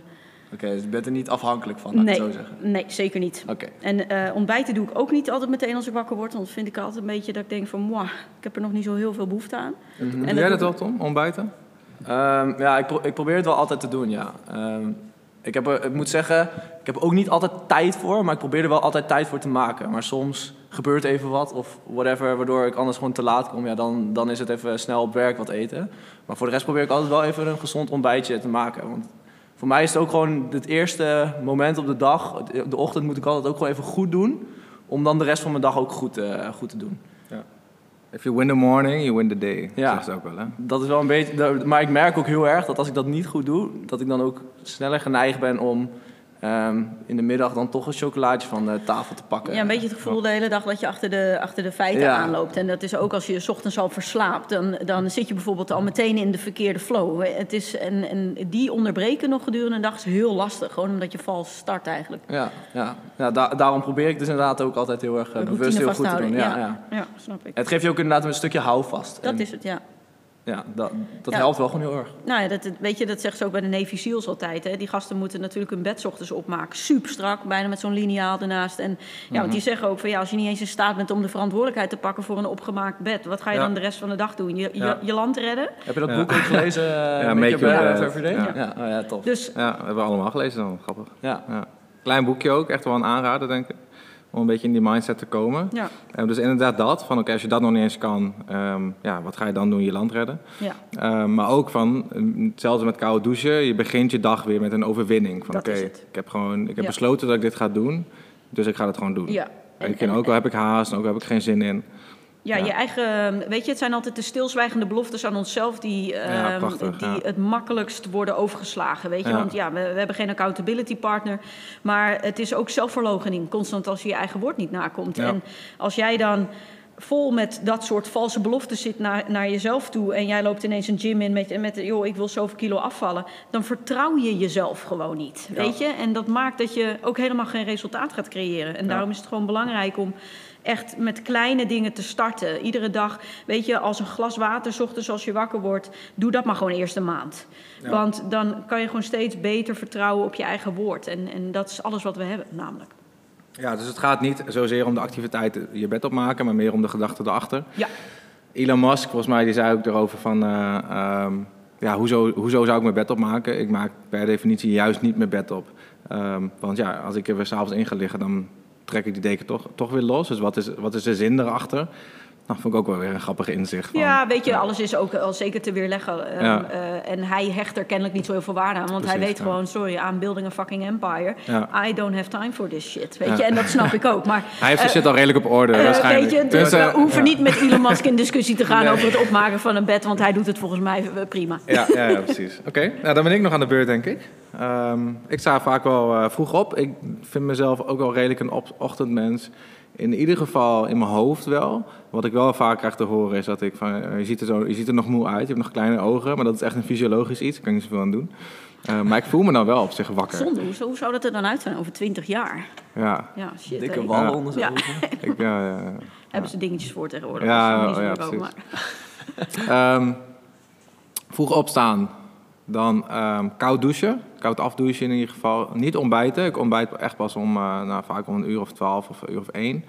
Oké, dus je bent er niet afhankelijk van, laat nee, ik zo zeggen. nee, zeker niet. Oké. En eh, ontbijten doe ik ook niet altijd meteen als ik wakker word. Want dat vind ik altijd een beetje dat ik denk van... Mwah, ik heb er nog niet zo heel veel behoefte aan. Doe En jij dat wel, Tom? Ontbijten? Ehm, ja, ik, pro- ik probeer het wel altijd te doen, ja. Ehm, ik, heb er, ik moet zeggen, ik heb er ook niet altijd tijd voor, maar ik probeer er wel altijd tijd voor te maken. Maar soms gebeurt even wat of whatever, waardoor ik anders gewoon te laat kom. Ja, dan, dan is het even snel op werk wat eten. Maar voor de rest probeer ik altijd wel even een gezond ontbijtje te maken. Want voor mij is het ook gewoon het eerste moment op de dag, de ochtend moet ik altijd ook gewoon even goed doen. Om dan de rest van mijn dag ook goed, eh, goed te doen. If you win the morning, you win the day. Ja. Ze ook wel, hè? Dat is wel een beetje. dat- Maar ik merk ook heel erg dat als ik dat niet goed doe, dat ik dan ook sneller geneigd ben om ehm, in de middag dan toch een chocolaatje van de tafel te pakken. Ja, een beetje het gevoel de hele dag dat je achter de, achter de feiten Ja. aanloopt. En dat is ook als je 's ochtends al verslaapt, dan, dan zit je bijvoorbeeld al meteen in de verkeerde flow. Het is, en, en die onderbreken nog gedurende een dag is heel lastig. Gewoon omdat je vals start eigenlijk. Ja, ja. ja da- daarom probeer ik dus inderdaad ook altijd heel erg eh, bewust heel goed te doen. vasthouden. Ja, ja. ja, snap ik. Het geeft je ook inderdaad een stukje houvast. Dat En is het, ja. Ja, dat, dat Ja. helpt wel gewoon heel erg. Nou ja, dat, weet je, dat zegt ze ook bij de Navy SEALs altijd. Hè. Die gasten moeten natuurlijk hun bed 's ochtends opmaken. Super strak, bijna met zo'n liniaal ernaast. En ja, want die zeggen ook van ja, als je niet eens in staat bent om de verantwoordelijkheid te pakken voor een opgemaakt bed, wat ga je Ja. dan de rest van de dag doen? Je, je, Ja. je land redden? Heb je dat Ja. boek ook gelezen? [laughs] Ja, Make Make Your Day? Ja. Ja, oh, ja tof. Dus Ja, dat hebben we allemaal gelezen dan. Grappig. Ja. Ja. Klein boekje ook, echt wel een aanrader, denk ik. Om een beetje in die mindset te komen. ja, Eh, dus inderdaad dat, van oké, als je dat nog niet eens kan, ehm, ja, wat ga je dan doen? Je land redden. ja. Ehm, maar ook van, mm, hetzelfde met koude douchen, je begint je dag weer met een overwinning. Van oké, ik heb gewoon, ik heb besloten dat ik dit ga doen, dus ik ga het gewoon doen. ja. En, ik vind ook al heb ik haast, en ook al heb ik geen zin in. Ja, Ja. je eigen, weet je, het zijn altijd de stilzwijgende beloftes aan onszelf die, Ja, ehm, prachtig, die ja. het makkelijkst worden overgeslagen. Weet je, want ja, we, we hebben geen accountability partner, maar het is ook zelfverloochening, constant als je je eigen woord niet nakomt. En als jij dan vol met dat soort valse beloftes zit naar, naar jezelf toe en jij loopt ineens een gym in met, met joh, ik wil zoveel kilo afvallen, dan vertrouw je jezelf gewoon niet, weet je? En dat maakt dat je ook helemaal geen resultaat gaat creëren. En daarom is het gewoon belangrijk om echt met kleine dingen te starten. Iedere dag, weet je, als een glas water, 's ochtends als je wakker wordt, doe dat maar gewoon eerst een maand. Ja. Want dan kan je gewoon steeds beter vertrouwen op je eigen woord. En, en dat is alles wat we hebben, namelijk. Ja, dus het gaat niet zozeer om de activiteiten je bed opmaken, maar meer om de gedachten erachter. Ja, Elon Musk, volgens mij, die zei ook erover van... eh, ehm, ja, hoezo, hoezo zou ik mijn bed opmaken? Ik maak per definitie juist niet mijn bed op. Ehm, want ja, als ik er weer s'avonds in ga liggen, dan trek ik die deken toch, toch weer los. Dus wat is, wat is de zin erachter? Nou, vond ik ook wel weer een grappig inzicht. Van, ja weet je, alles is ook al zeker te weerleggen. Ehm, Ja. eh, en hij hecht er kennelijk niet zo heel veel waarde aan. Want hij weet ja. gewoon, sorry, I'm building a fucking empire. I don't have time for this shit, weet je. En dat snap ik ook. Maar [laughs] Hij heeft zijn eh, shit al redelijk op orde, Eh, waarschijnlijk. Weet je, dus Dus, eh, we hoeven niet met Elon Musk in discussie te gaan Nee. over het opmaken van een bed, want hij doet het volgens mij eh, prima. Ja, ja, ja precies. Oké, nou, dan ben ik nog aan de beurt, denk ik. Ehm, ik sta vaak wel eh, vroeg op. Ik vind mezelf ook wel redelijk een ochtendmens. In ieder geval in mijn hoofd wel. Wat ik wel vaak krijg te horen is dat ik van... eh, je, ziet er zo, je ziet er nog moe uit, je hebt nog kleine ogen. Maar dat is echt een fysiologisch iets, daar kan ik niet zoveel aan doen. Eh, maar ik voel me dan wel op zich wakker. Zonde, hoe, hoe zou dat er dan uit zijn over 20 jaar? Ja, Ja, shit. Dikke wallen Ja. onder zijn Ja. ogen. [laughs] ik, ja, ja, ja. Hebben ze dingetjes voor tegenwoordig. Ja, is ja, niet zo ja, maar- precies. Ehm, vroeg opstaan, dan ehm, koud douchen, koud afdouchen in ieder geval. Niet ontbijten, ik ontbijt echt pas om, eh, nou, vaak om een uur of twaalf of een uur of één.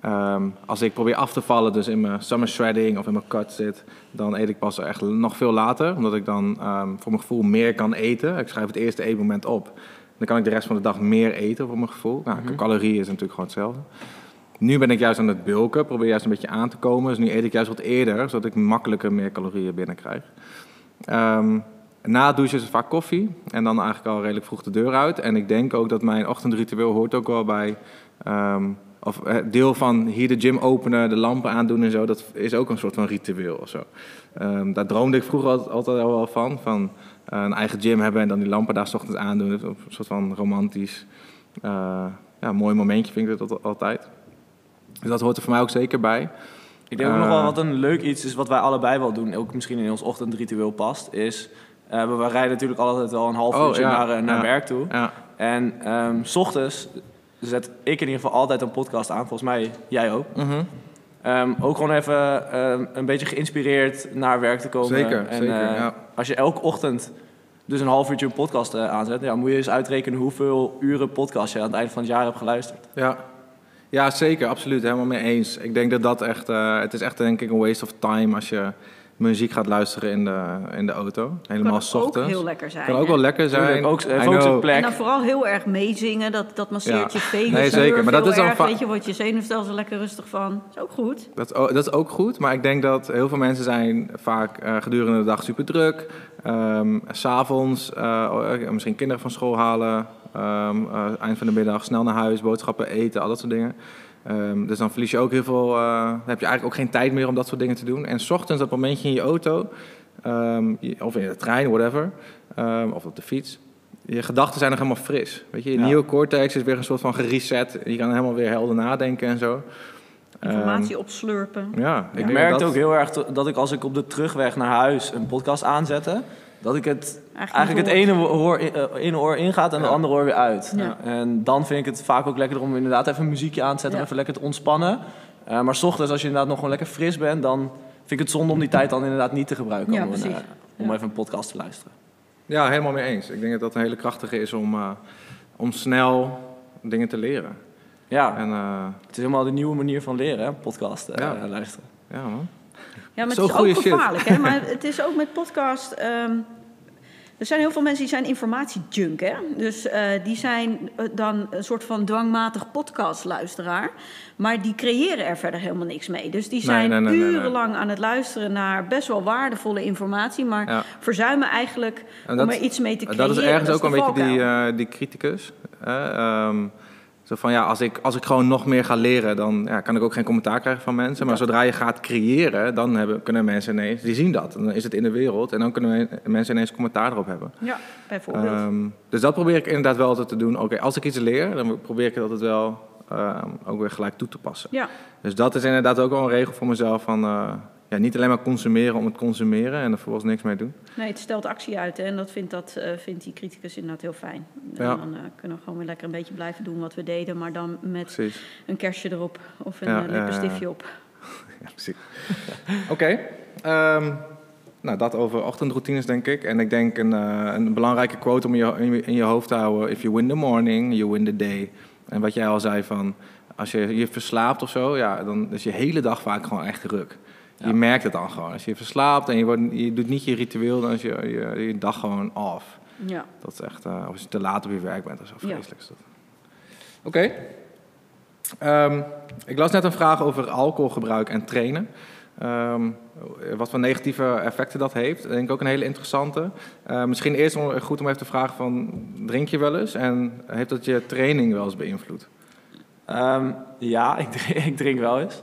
Ehm, als ik probeer af te vallen, dus in mijn summer shredding of in mijn cut zit, dan eet ik pas echt nog veel later. Omdat ik dan ehm, voor mijn gevoel meer kan eten. Ik schrijf het eerste eetmoment op. Dan kan ik de rest van de dag meer eten voor mijn gevoel. Nou, calorieën is natuurlijk gewoon hetzelfde. Nu ben ik juist aan het bulken, probeer juist een beetje aan te komen. Dus nu eet ik juist wat eerder, zodat ik makkelijker meer calorieën binnenkrijg. Ehm na het douchen is vaak koffie en dan eigenlijk al redelijk vroeg de deur uit. En ik denk ook dat mijn ochtendritueel hoort ook wel bij... ehm, of eh, deel van hier de gym openen, de lampen aandoen en zo, dat is ook een soort van ritueel of zo. Ehm, daar droomde ik vroeger altijd, altijd al wel van, van eh, een eigen gym hebben en dan die lampen daar 's ochtends aandoen. Een soort van romantisch, eh, ja, mooi momentje vind ik dat al- altijd. Dus dat hoort er voor mij ook zeker bij. Ik denk ook nog wel wat een leuk iets is wat wij allebei wel doen, ook misschien in ons ochtendritueel past, is eh, we, rijden natuurlijk altijd wel een half Oh, uurtje ja, naar, eh, naar ja. werk toe. Ja, En ehm, s ochtends zet ik in ieder geval altijd een podcast aan, volgens mij jij ook. mhm. Ehm, ook gewoon even ehm, een beetje geïnspireerd naar werk te komen. zeker. En, zeker eh, ja. Als je elke ochtend dus een half uurtje een podcast aanzet, ja, moet je eens uitrekenen hoeveel uren podcast je aan het eind van het jaar hebt geluisterd. Ja. ja, zeker. Absoluut. Helemaal mee eens. Ik denk dat dat echt... het is echt denk ik een waste of time als je muziek gaat luisteren in de, in de auto. Helemaal kan s ook heel lekker zijn. Kan ook hè? wel lekker zijn. Ook, heeft ook zijn plek. En dan vooral heel erg meezingen, dat, dat masseert Ja. je venen. Nee, zeker, maar dat is dan weet je, wordt je zenuwstelsel lekker rustig van. Dat is ook goed. Dat, is ook- dat is ook goed, maar ik denk dat heel veel mensen zijn vaak eh, gedurende de dag super druk. Ehm, S'avonds eh, misschien kinderen van school halen. ehm, eh, eind van de middag snel naar huis, boodschappen eten, al dat soort dingen. Ehm, dus dan verlies je ook heel veel. eh, dan heb je eigenlijk ook geen tijd meer om dat soort dingen te doen. En 's ochtends dat momentje in je auto, ehm, of in de trein, whatever, ehm, of op de fiets. Je gedachten zijn nog helemaal fris. Weet je, je Ja. nieuwe cortex is weer een soort van gereset. Je kan helemaal weer helder nadenken en zo. Informatie opslurpen. Ja, Ik merkte dat- ook heel erg dat ik als ik op de terugweg naar huis een podcast aanzette, dat ik het eigenlijk het ene oor, in- eh, ene oor ingaat en Ja. de andere oor weer uit. Ja. En dan vind ik het vaak ook lekker om inderdaad even een muziekje aan te zetten, Ja. even lekker te ontspannen. Eh, maar s ochtends, als je inderdaad nog gewoon lekker fris bent, dan vind ik het zonde om die tijd dan inderdaad niet te gebruiken Ja, om, een, eh, om Ja. even een podcast te luisteren. Ja, helemaal mee eens. Ik denk dat dat een hele krachtige is om, eh, om snel dingen te leren. Ja, En uh, het is helemaal de nieuwe manier van leren, hè, podcast eh, Ja. luisteren. ja, man. Ja, maar het is ook gevaarlijk. Hè? Maar [laughs] het is ook met podcast... ehm, er zijn heel veel mensen die zijn informatiejunk, hè? Dus eh, die zijn eh, dan een soort van dwangmatig podcastluisteraar. Maar die creëren er verder helemaal niks mee. Dus die zijn nee, nee, nee, nee. urenlang aan het luisteren naar best wel waardevolle informatie... maar Ja. verzuimen eigenlijk dat- om er iets mee te creëren. dat is ergens ook een beetje die, eh, die criticus. Ehm, zo van ja, als ik, als ik gewoon nog meer ga leren, dan ja, kan ik ook geen commentaar krijgen van mensen. Maar Ja. zodra je gaat creëren, dan hebben, kunnen mensen ineens, die zien dat. Dan is het in de wereld en dan kunnen mensen ineens commentaar erop hebben. Ja, bijvoorbeeld. Ehm, dus dat probeer ik inderdaad wel altijd te doen. Oké, als ik iets leer, dan probeer ik het altijd wel ehm, ook weer gelijk toe te passen. ja. Dus dat is inderdaad ook wel een regel voor mezelf van eh, ja, niet alleen maar consumeren om het consumeren en er vervolgens niks mee doen. Nee, het stelt actie uit hè, en dat vindt, dat, eh, vindt die criticus inderdaad heel fijn. En Ja. dan eh, kunnen we gewoon weer lekker een beetje blijven doen wat we deden, maar dan met Precies. een kerstje erop of een Ja, eh, ja, lippenstiftje op. [laughs] Ja, precies. Oké. ehm, nou, dat over ochtendroutines, denk ik. En ik denk een, een belangrijke quote om in je, in je- in je hoofd te houden: If you win the morning, you win the day. En wat jij al zei van. Als je je verslaapt of zo, ja, dan is je hele dag vaak gewoon echt ruk. Ja. Je merkt het dan gewoon. Als je verslaapt en je, wordt, je doet niet je ritueel, dan is je, je, je dag gewoon off. Ja. Dat is echt, eh, of als je te laat op je werk bent of zo, Ja. vreselijk is dat. Oké. Ehm, ik las net een vraag over alcoholgebruik en trainen. Ehm, wat voor negatieve effecten dat heeft. denk ik ook een hele interessante. Eh, misschien eerst om- goed om even te vragen van, drink je wel eens? En heeft dat je training wel eens beïnvloed? Ehm, ja, [laughs] ik drink, ik drink wel eens.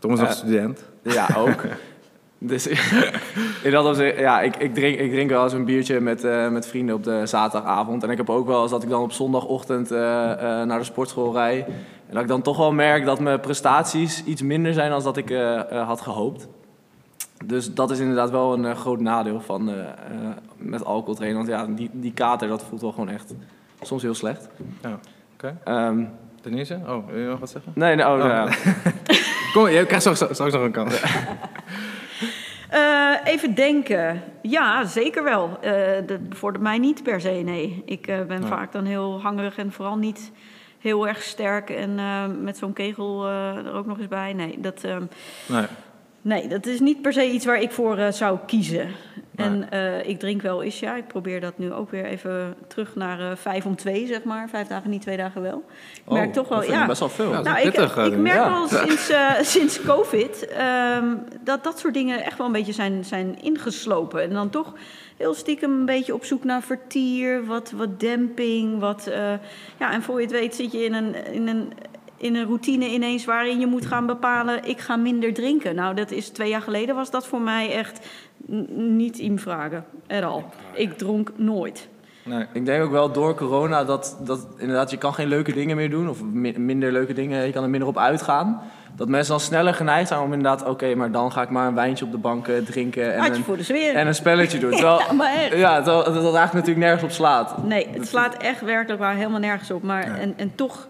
Tom is nog Eh, student. Ja, ook. [laughs] dus [laughs] in dat opzicht, ja, ik, ik, drink, ik drink wel eens een biertje met, eh, met vrienden op de zaterdagavond. En ik heb ook wel eens dat ik dan op zondagochtend eh, naar de sportschool rij. En dat ik dan toch wel merk dat mijn prestaties iets minder zijn dan dat ik had gehoopt. Dus dat is inderdaad wel een groot nadeel van met alcohol trainen. Want ja, die, die kater, dat voelt wel gewoon echt soms heel slecht. Ja, oké. Ehm, Denise? Oh, wil je nog wat zeggen? nee, nee, oh, Oh. ja. [laughs] Kom, je krijgt straks, straks nog een kans. [laughs] Eh, even denken. Ja, zeker wel. Eh dat bevordert mij niet per se, nee. Ik eh, ben Nee. vaak dan heel hangerig en vooral niet heel erg sterk. En met zo'n kegel er ook nog eens bij. Nee, dat, ehm, Nee. Nee, dat is niet per se iets waar ik voor eh, zou kiezen. En eh, ik drink wel eens, ja. Ik probeer dat nu ook weer even terug naar eh, vijf om twee, zeg maar. Vijf dagen niet, twee dagen wel. Ik merk Oh, toch wel, ja. best wel veel. Ja, is Nou, ik, pittig, ik merk Ja. wel sinds, [laughs] sinds COVID ehm, dat dat soort dingen echt wel een beetje zijn, zijn ingeslopen. En dan toch heel stiekem een beetje op zoek naar vertier, wat, wat demping. Wat, eh, ja, en voor je het weet zit je in een, in, een, in een routine ineens waarin je moet gaan bepalen... ik ga minder drinken. Nou, dat is twee jaar geleden was dat voor mij echt niet in vragen. At all. Ik dronk nooit. Nee. Ik denk ook wel door corona dat, dat inderdaad je kan geen leuke dingen meer doen. Of mi- minder leuke dingen, je kan er minder op uitgaan. Dat mensen dan sneller geneigd zijn om inderdaad... Oké, maar dan ga ik maar een wijntje op de bank drinken en een, voor de sfeer. en een spelletje doen. [laughs] Terwijl, Ja, maar ja, terwijl dat dat eigenlijk natuurlijk nergens op slaat. Nee, het slaat echt werkelijk waar helemaal nergens op. Maar, en, en toch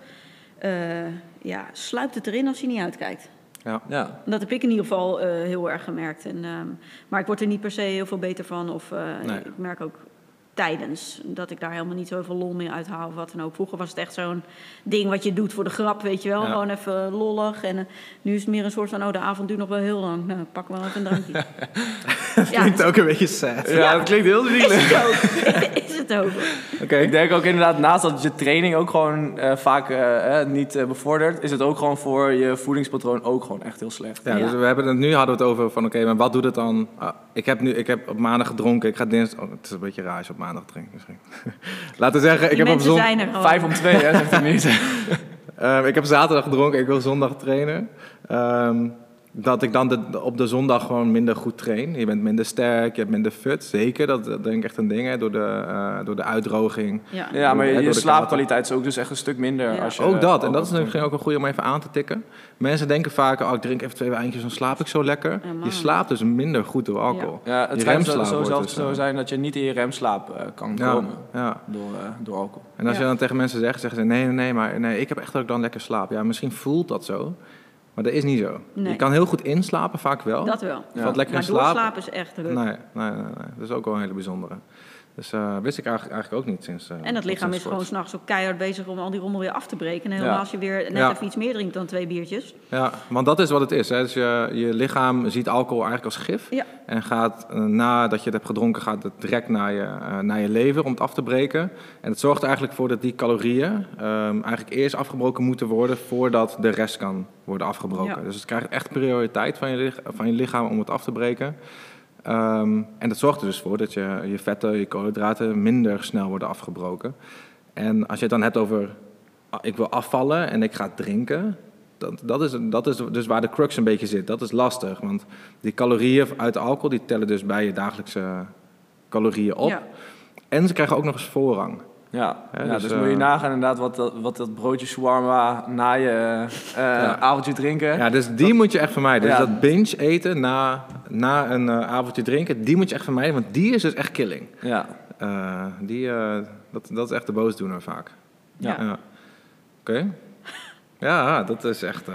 ja, sluipt het erin als je niet uitkijkt. Ja. Ja. Dat heb ik in ieder geval eh, heel erg gemerkt. En, ehm, maar ik word er niet per se heel veel beter van. Of eh, Nee. ik merk ook tijdens dat ik daar helemaal niet zoveel lol meer uithaal of wat dan ook. Vroeger was het echt zo'n ding wat je doet voor de grap, weet je wel. Ja. Gewoon even lollig. En eh, nu is het meer een soort van, oh, de avond duurt nog wel heel lang. Nou, pak wel even een drankje. [laughs] ja, Klinkt ook een beetje sad. Ja, dat klinkt heel is zielig. het ook. [laughs] is het ook. Oké. Ik denk ook inderdaad, naast dat je training ook gewoon eh, vaak eh, niet bevordert, is het ook gewoon voor je voedingspatroon ook gewoon echt heel slecht. Ja, Ja. dus we hebben het nu hadden we het over van oké, maar wat doet het dan? Ah, ik heb nu ik heb op maandag gedronken. Ik ga dinsdag. Oh, het is een beetje raar als je op maandag drinkt misschien. [laughs] Laten we zeggen, ik Die heb op mensen zon, zijn gewoon. Vijf om twee, hè, zegt hij [laughs] niet. [laughs] Ehm, ik heb zaterdag gedronken. Ik wil zondag trainen. Ehm, dat ik dan de, op de zondag gewoon minder goed train. Je bent minder sterk, je hebt minder fut. Zeker, dat, dat denk ik echt een ding hè, door, de, eh, door de uitdroging. Ja. Ja, maar Door je, slaapkwaliteit is ook dus echt een stuk minder. Ja. Als je, Ook dat, en eh, dat is misschien ook een goede om even aan te tikken. Mensen denken vaak, oh, ik drink even twee wijntjes, dan slaap ik zo lekker. Ja, je slaapt dus minder goed door alcohol. Ja, het Je schijnt zo, zelfs dus, zo eh, zijn dat je niet in je remslaap eh, kan Ja, komen ja. door, eh, door alcohol. En als Ja. je dan tegen mensen zegt, zeggen ze nee, nee, nee, maar nee, ik heb echt dat ik dan lekker slaap. Ja, misschien voelt dat zo, maar dat is niet zo. Nee. Je kan heel goed inslapen, vaak wel. Dat wel. Je valt lekker Maar in slaap. doorslapen is echt druk. Nee, nee, nee, nee, dat is ook wel een hele bijzondere. Dus eh, wist ik eigenlijk, eigenlijk ook niet sinds. eh, En dat lichaam is gewoon s'nachts ook keihard bezig om al die rommel weer af te breken. En helemaal Ja. als je weer net Ja. even iets meer drinkt dan twee biertjes. Ja, want dat is wat het is. Hè. Dus je, je lichaam ziet alcohol eigenlijk als gif. Ja. En gaat eh, nadat je het hebt gedronken, gaat het direct naar je, naar je lever om het af te breken. En het zorgt er eigenlijk voor dat die calorieën ehm, eigenlijk eerst afgebroken moeten worden voordat de rest kan worden afgebroken. Dus het krijgt echt prioriteit van je, van je lichaam om het af te breken. Ehm, en dat zorgt er dus voor dat je, je vetten, je koolhydraten minder snel worden afgebroken. En als je het dan hebt over, ah, ik wil afvallen en ik ga drinken, dat, dat, is, dat is dus waar de crux een beetje zit. Dat is lastig, want die calorieën uit alcohol die tellen dus bij je dagelijkse calorieën op. Ja. En ze krijgen ook nog eens voorrang. Ja, Ja, ja, dus, dus, moet je eh, nagaan inderdaad wat dat, wat dat broodje shawarma na je eh, avondje drinken. Ja, dus die moet je echt vermijden. Ja. Dus dat binge eten na, na een eh, avondje drinken, die moet je echt vermijden, want die is dus echt killing. Ja. Eh, die, eh, dat, dat is echt de boosdoener vaak. Ja. Oké. Ja, dat is echt... eh,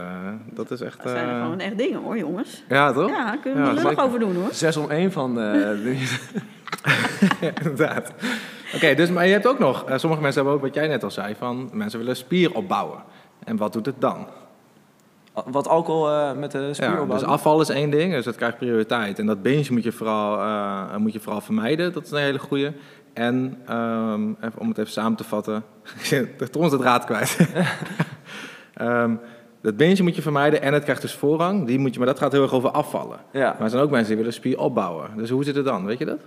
dat is echt Dat zijn er gewoon echt dingen hoor, jongens. ja, toch? Ja, kunnen we Ja, er nog over doen hoor. Zes om één van eh, [laughs] de... [laughs] Inderdaad. Oké, dus, maar je hebt ook nog... eh, sommige mensen hebben ook wat jij net al zei, van mensen willen spier opbouwen. En wat doet het dan? Wat alcohol eh, met de Ja, spieropbouw. dus afval is één ding, dus dat krijgt prioriteit. En dat binge moet je vooral, eh, moet je vooral vermijden, dat is een hele goede. En ehm, even, om het even samen te vatten, [laughs] de trom is het raad kwijt. [laughs] Ehm, dat binge moet je vermijden en het krijgt dus voorrang, die moet je, maar dat gaat heel erg over afvallen. Ja. Maar er zijn ook mensen die willen spier opbouwen. Dus hoe zit het dan, weet je dat?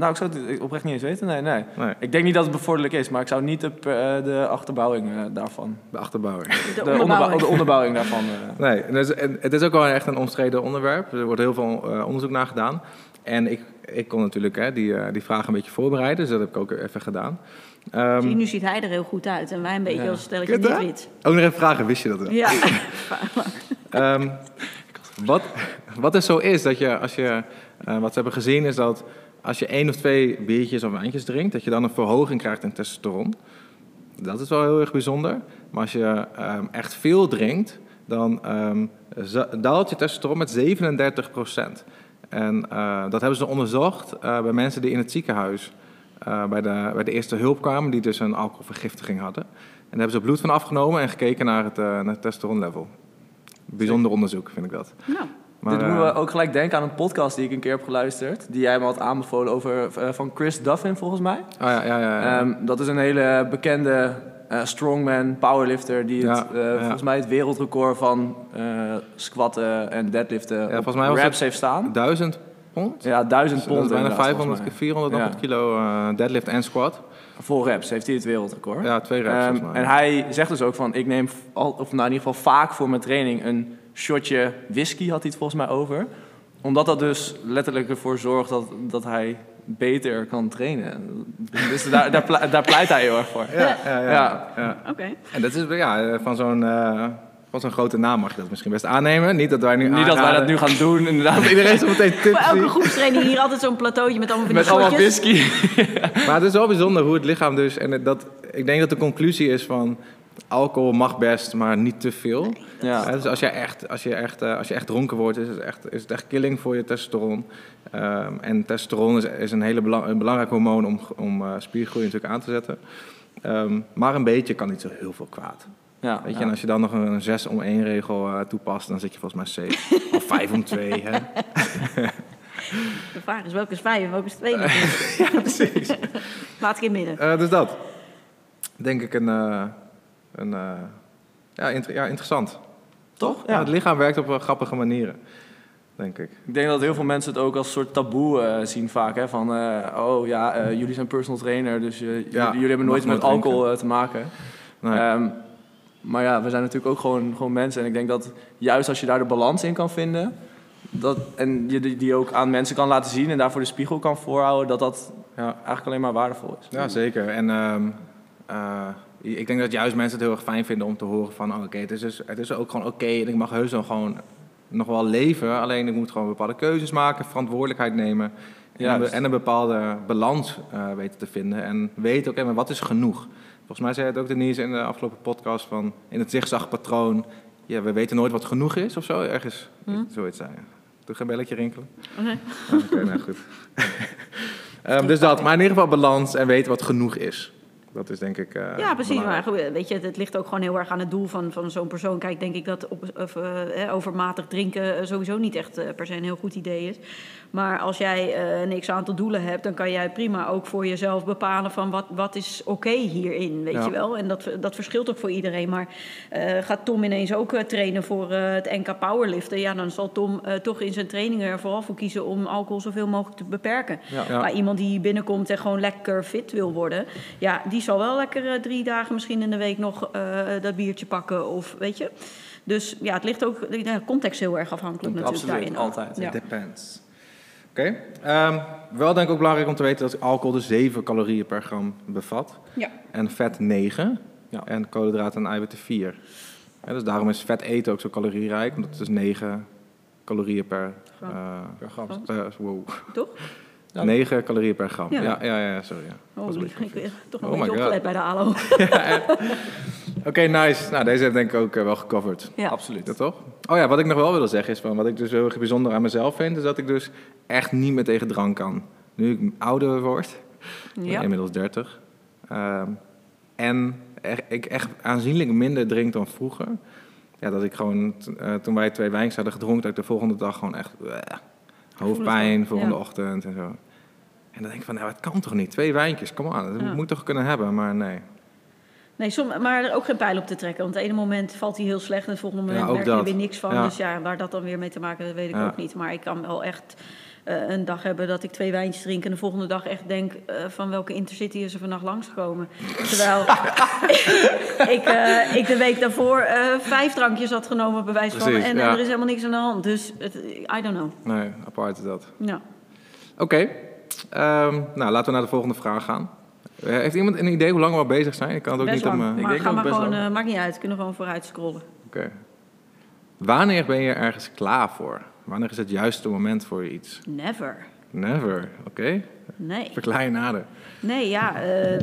Nou, ik zou het oprecht niet eens weten. Nee, nee. Nee, Ik denk niet dat het bevorderlijk is, maar ik zou niet de, eh, de achterbouwing eh, daarvan. de achterbouwing. De, De, onderbouwing. onderbouw- de onderbouwing daarvan. eh. [laughs] Nee, het is, en het is ook wel echt een omstreden onderwerp. Er wordt heel veel eh, onderzoek naar gedaan. En ik, ik kon natuurlijk hè, die, eh, die vragen een beetje voorbereiden, dus dat heb ik ook even gedaan. Ehm, Zie, nu ziet hij er heel goed uit en wij een beetje Ja. als stelletje niet wit. ook nog even vragen, wist je dat wel? Ja. [laughs] Ehm, wat, wat er zo is, dat je als je, eh, wat ze hebben gezien is dat als je één of twee biertjes of wijntjes drinkt, dat je dan een verhoging krijgt in testosteron. Dat is wel heel erg bijzonder. Maar als je ehm, echt veel drinkt, dan za- daalt je testosteron met 37% En eh, dat hebben ze onderzocht eh, bij mensen die in het ziekenhuis eh, bij, de, bij de eerste hulp kwamen, die dus een alcoholvergiftiging hadden. En daar hebben ze bloed van afgenomen en gekeken naar het, naar het testosteronlevel. Bijzonder onderzoek, vind ik dat. Nou, Maar, Dit eh, doen we ook gelijk denken aan een podcast die ik een keer heb geluisterd. Die jij me had aanbevolen over, eh, van Chris Duffin, volgens mij. Oh ja, ja, ja. ja. Ehm, dat is een hele bekende eh, strongman, powerlifter... die het, Ja, eh, ja. volgens mij het wereldrecord van eh, squatten en deadliften op volgens mij was reps heeft staan. Duizend pond? Ja, duizend Dus pond is bijna inderdaad, 500, volgens 400 nog Ja. wat kilo eh, deadlift en squat. Vol reps heeft hij het wereldrecord. Ja, twee reps Ehm, en hij zegt dus ook van, ik neem, al, of nou in ieder geval vaak voor mijn training een shotje whisky, had hij het volgens mij over. Omdat dat dus letterlijk ervoor zorgt dat, dat hij beter kan trainen. Dus daar, daar, ple- daar pleit hij heel erg voor. Ja, ja, ja. Ja. ja. Oké. En dat is ja, van zo'n eh, van zo'n grote naam mag je dat misschien best aannemen. Niet dat wij nu Niet dat wij dat nu gaan doen, inderdaad. Iedereen zo meteen Voor tips elke groepstraining hier altijd zo'n plateautje met allemaal van die Met allemaal shotjes. whisky. Maar het is wel bijzonder hoe het lichaam dus... En dat, ik denk dat de conclusie is van... Alcohol mag best, maar niet te veel. Ja. Dus als je echt, als je echt, eh, als je echt dronken wordt, is het echt, is het echt killing voor je testosteron. Ehm, en testosteron is, is een hele belang, een belangrijk hormoon om, om eh, spiergroei natuurlijk aan te zetten. Ehm, maar een beetje kan niet zo heel veel kwaad. Ja, Weet je, ja. en als je dan nog een 6 om 1 regel eh, toepast, dan zit je volgens mij safe. [laughs] of 5 om 2, hè? [laughs] De vraag is welke is vijf en welke is twee natuurlijk. [laughs] ja, precies. Laat ik in midden. Dus dat. Denk ik een... eh, een eh, ja, inter- ja, interessant. Toch? Ja. Ja. het lichaam werkt op eh, grappige manieren, denk ik. Ik denk dat heel veel mensen het ook als een soort taboe eh, zien vaak. Hè? Van, eh, oh ja, eh, jullie zijn personal trainer, dus eh, jullie- jullie hebben nooit met alcohol te maken. Nee. Ehm, maar ja, we zijn natuurlijk ook gewoon, gewoon mensen. En ik denk dat juist als je daar de balans in kan vinden... Dat, en je die, die ook aan mensen kan laten zien en daarvoor de spiegel kan voorhouden... dat dat ja. eigenlijk alleen maar waardevol is. Ja, zeker. En ehm, eh, ik denk dat juist mensen het heel erg fijn vinden om te horen van... oh, oké, het, is dus, het is ook gewoon oké en ik mag heus dan gewoon nog wel leven. Alleen ik moet gewoon bepaalde keuzes maken, verantwoordelijkheid nemen... En, en een bepaalde balans eh, weten te vinden. En weten, oké, maar wat is genoeg? Volgens mij zei het ook Denise in de afgelopen podcast van... in het zigzagpatroon, ja, we weten nooit wat genoeg is of zo. Ergens, Hm? zoiets zei. Doe geen belletje rinkelen? Oké. Ah, Oké, nou goed. [laughs] Ehm, dus dat, maar in ieder geval balans en weten wat genoeg is. Dat is denk ik. eh, Ja, precies. Maar belangrijk. weet je, het ligt ook gewoon heel erg aan het doel van, van zo'n persoon. Kijk, denk ik dat op, of, eh, overmatig drinken eh, sowieso niet echt per se een heel goed idee is. Maar als jij eh, een x-aantal doelen hebt, dan kan jij prima ook voor jezelf bepalen van wat, wat is oké hierin, weet Ja. je wel. En dat, dat verschilt ook voor iedereen. Maar eh, gaat Tom ineens ook eh, trainen voor eh, het NK Powerliften? Ja, dan zal Tom eh, toch in zijn trainingen er vooral voor kiezen om alcohol zoveel mogelijk te beperken. Ja. Ja. Maar iemand die binnenkomt en gewoon lekker fit wil worden, ja, die zal wel lekker eh, drie dagen misschien in de week nog eh, dat biertje pakken of weet je. Dus ja, het ligt ook de context heel erg afhankelijk natuurlijk Absoluut, daarin. altijd. Ja. Depends. Oké. Ehm, wel denk ik ook belangrijk om te weten dat alcohol dus 7 calorieën per gram bevat. Ja. En vet 9. Ja. En koolhydraten en eiwitten 4. Ja, dus daarom is vet eten ook zo calorierijk. Omdat het dus 9 calorieën per, Gram. eh, Per gram. per- wow. Toch? Ja. 9 calorieën per gram. Ja. Ja, ja, ja, sorry. Ja. Oh, ik heb toch nog Oh een beetje my God. opgelet bij de ALO. [laughs] Oké, nice. Nou, deze heb ik denk ik ook eh, wel gecoverd. Ja. Absoluut. Dat toch? Oh ja, wat ik nog wel wilde zeggen is van wat ik dus heel erg bijzonder aan mezelf vind, is dat ik dus echt niet meer tegen drank kan. Nu ik ouder word, ben Ja. inmiddels 30, ehm, en er- ik echt aanzienlijk minder drink dan vroeger. Ja, dat ik gewoon, t- eh, toen wij twee wijns hadden gedronken, dat ik de volgende dag gewoon echt bleh, hoofdpijn, volgende ja. ochtend en zo. En dan denk ik van, nou, het kan toch niet? Twee wijntjes, kom aan, dat Ja. moet toch kunnen hebben, maar nee. Nee, som, maar er ook geen pijl op te trekken. Want het ene moment valt hij heel slecht en het volgende moment merk je er weer niks van. Dus ja, waar dat dan weer mee te maken heeft, weet ik ook niet. Maar ik kan wel echt een dag hebben dat ik twee wijntjes drink... en de volgende dag echt denk eh, van welke Intercity is er vannacht langsgekomen. [laughs] Terwijl [laughs] ik, eh, ik de week daarvoor eh, vijf drankjes had genomen, bij wijze van. En, ja. en er is helemaal niks aan de hand. Dus het, I don't know. Nee, apart is dat. Ja. Oké, Ehm, nou laten we naar de volgende vraag gaan. Eh, heeft iemand een idee hoe lang we al bezig zijn? Ik kan het ook Best niet lang. op me... Maar denk ga ook maar best gewoon, lang. eh, maakt niet uit. Kunnen gewoon vooruit scrollen. Oké. Wanneer ben je ergens klaar voor? Wanneer is het juiste moment voor iets? Never. Never, oké? Nee. Verklaar je nader. Nee, ja. eh,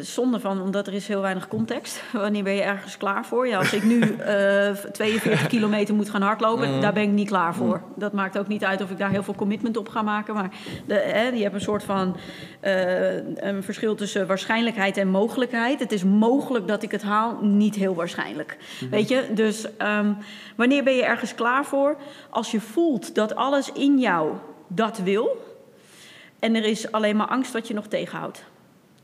zonde van, omdat er is heel weinig context. [laughs] Wanneer ben je ergens klaar voor? Ja, als ik nu [laughs] eh, 42 kilometer moet gaan hardlopen, daar ben ik niet klaar voor. Dat maakt ook niet uit of ik daar heel veel commitment op ga maken. Maar de, hè, je hebt een soort van eh, een verschil tussen waarschijnlijkheid en mogelijkheid. Het is mogelijk dat ik het haal, niet heel waarschijnlijk. Weet je? Dus ehm, wanneer ben je ergens klaar voor? Als je voelt dat alles in jou dat wil. En er is alleen maar angst wat je nog tegenhoudt.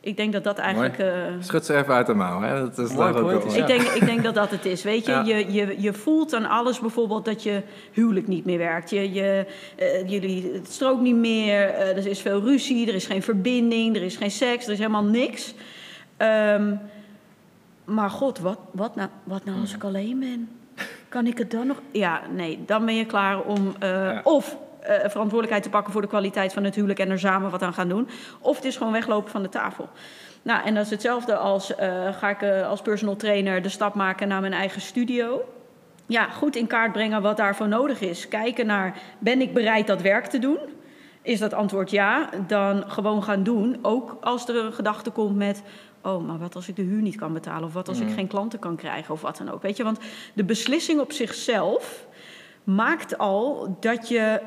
Ik denk dat dat eigenlijk. eh, Schud ze even uit de mouw, hè? Dat is Mooi daar ook Ja. ik, denk, ik denk dat dat het is. Weet je, Ja. je, je, je voelt aan alles bijvoorbeeld dat je huwelijk niet meer werkt. Je, je, eh, jullie, het strookt niet meer, eh, er is veel ruzie, er is geen verbinding, er is geen seks, er is helemaal niks. Ehm, maar god, wat, wat, nou, wat nou als ik alleen ben? Kan ik het dan nog? Ja, nee, dan ben je klaar om. eh, Ja. Of eh, verantwoordelijkheid te pakken voor de kwaliteit van het huwelijk en er samen wat aan gaan doen. Of het is gewoon weglopen van de tafel. Nou, en dat is hetzelfde als eh, ga ik eh, als personal trainer de stap maken naar mijn eigen studio. Ja, goed in kaart brengen wat daarvoor nodig is. Kijken naar, ben ik bereid dat werk te doen? Is dat antwoord ja, dan gewoon gaan doen. Ook als er een gedachte komt met, oh, maar wat als ik de huur niet kan betalen? Of wat als ik geen klanten kan krijgen? Of wat dan ook. Weet je, want de beslissing op zichzelf maakt al dat je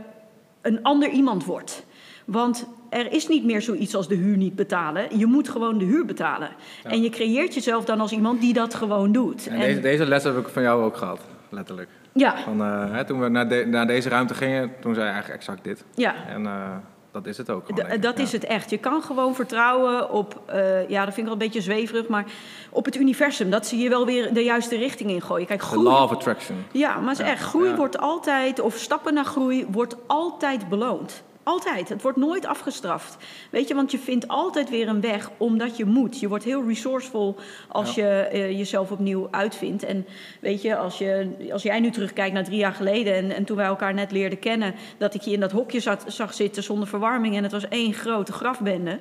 een ander iemand wordt. Want er is niet meer zoiets als de huur niet betalen. Je moet gewoon de huur betalen. En je creëert jezelf dan als iemand die dat gewoon doet. En deze, deze les heb ik van jou ook gehad, letterlijk. ja, Van, eh, hè, toen we naar, de- naar deze ruimte gingen, toen zei je eigenlijk exact dit. ja. En eh, dat is het ook. dat Ja. is het echt. Je kan gewoon vertrouwen op, eh, ja, dat vind ik wel een beetje zweverig, maar op het universum. Dat zie je wel weer de juiste richting in gooien. Kijk, The groei. law of attraction. Ja, maar het is Ja, echt, groei ja. wordt altijd, of stappen naar groei, wordt altijd beloond. Altijd. Het wordt nooit afgestraft. Weet je, want je vindt altijd weer een weg omdat je moet. Je wordt heel resourceful als je eh, jezelf opnieuw uitvindt. En weet je als, je, als jij nu terugkijkt naar drie jaar geleden en, en toen wij elkaar net leerden kennen, dat ik je in dat hokje zat, zag zitten zonder verwarming en het was één grote grafbende.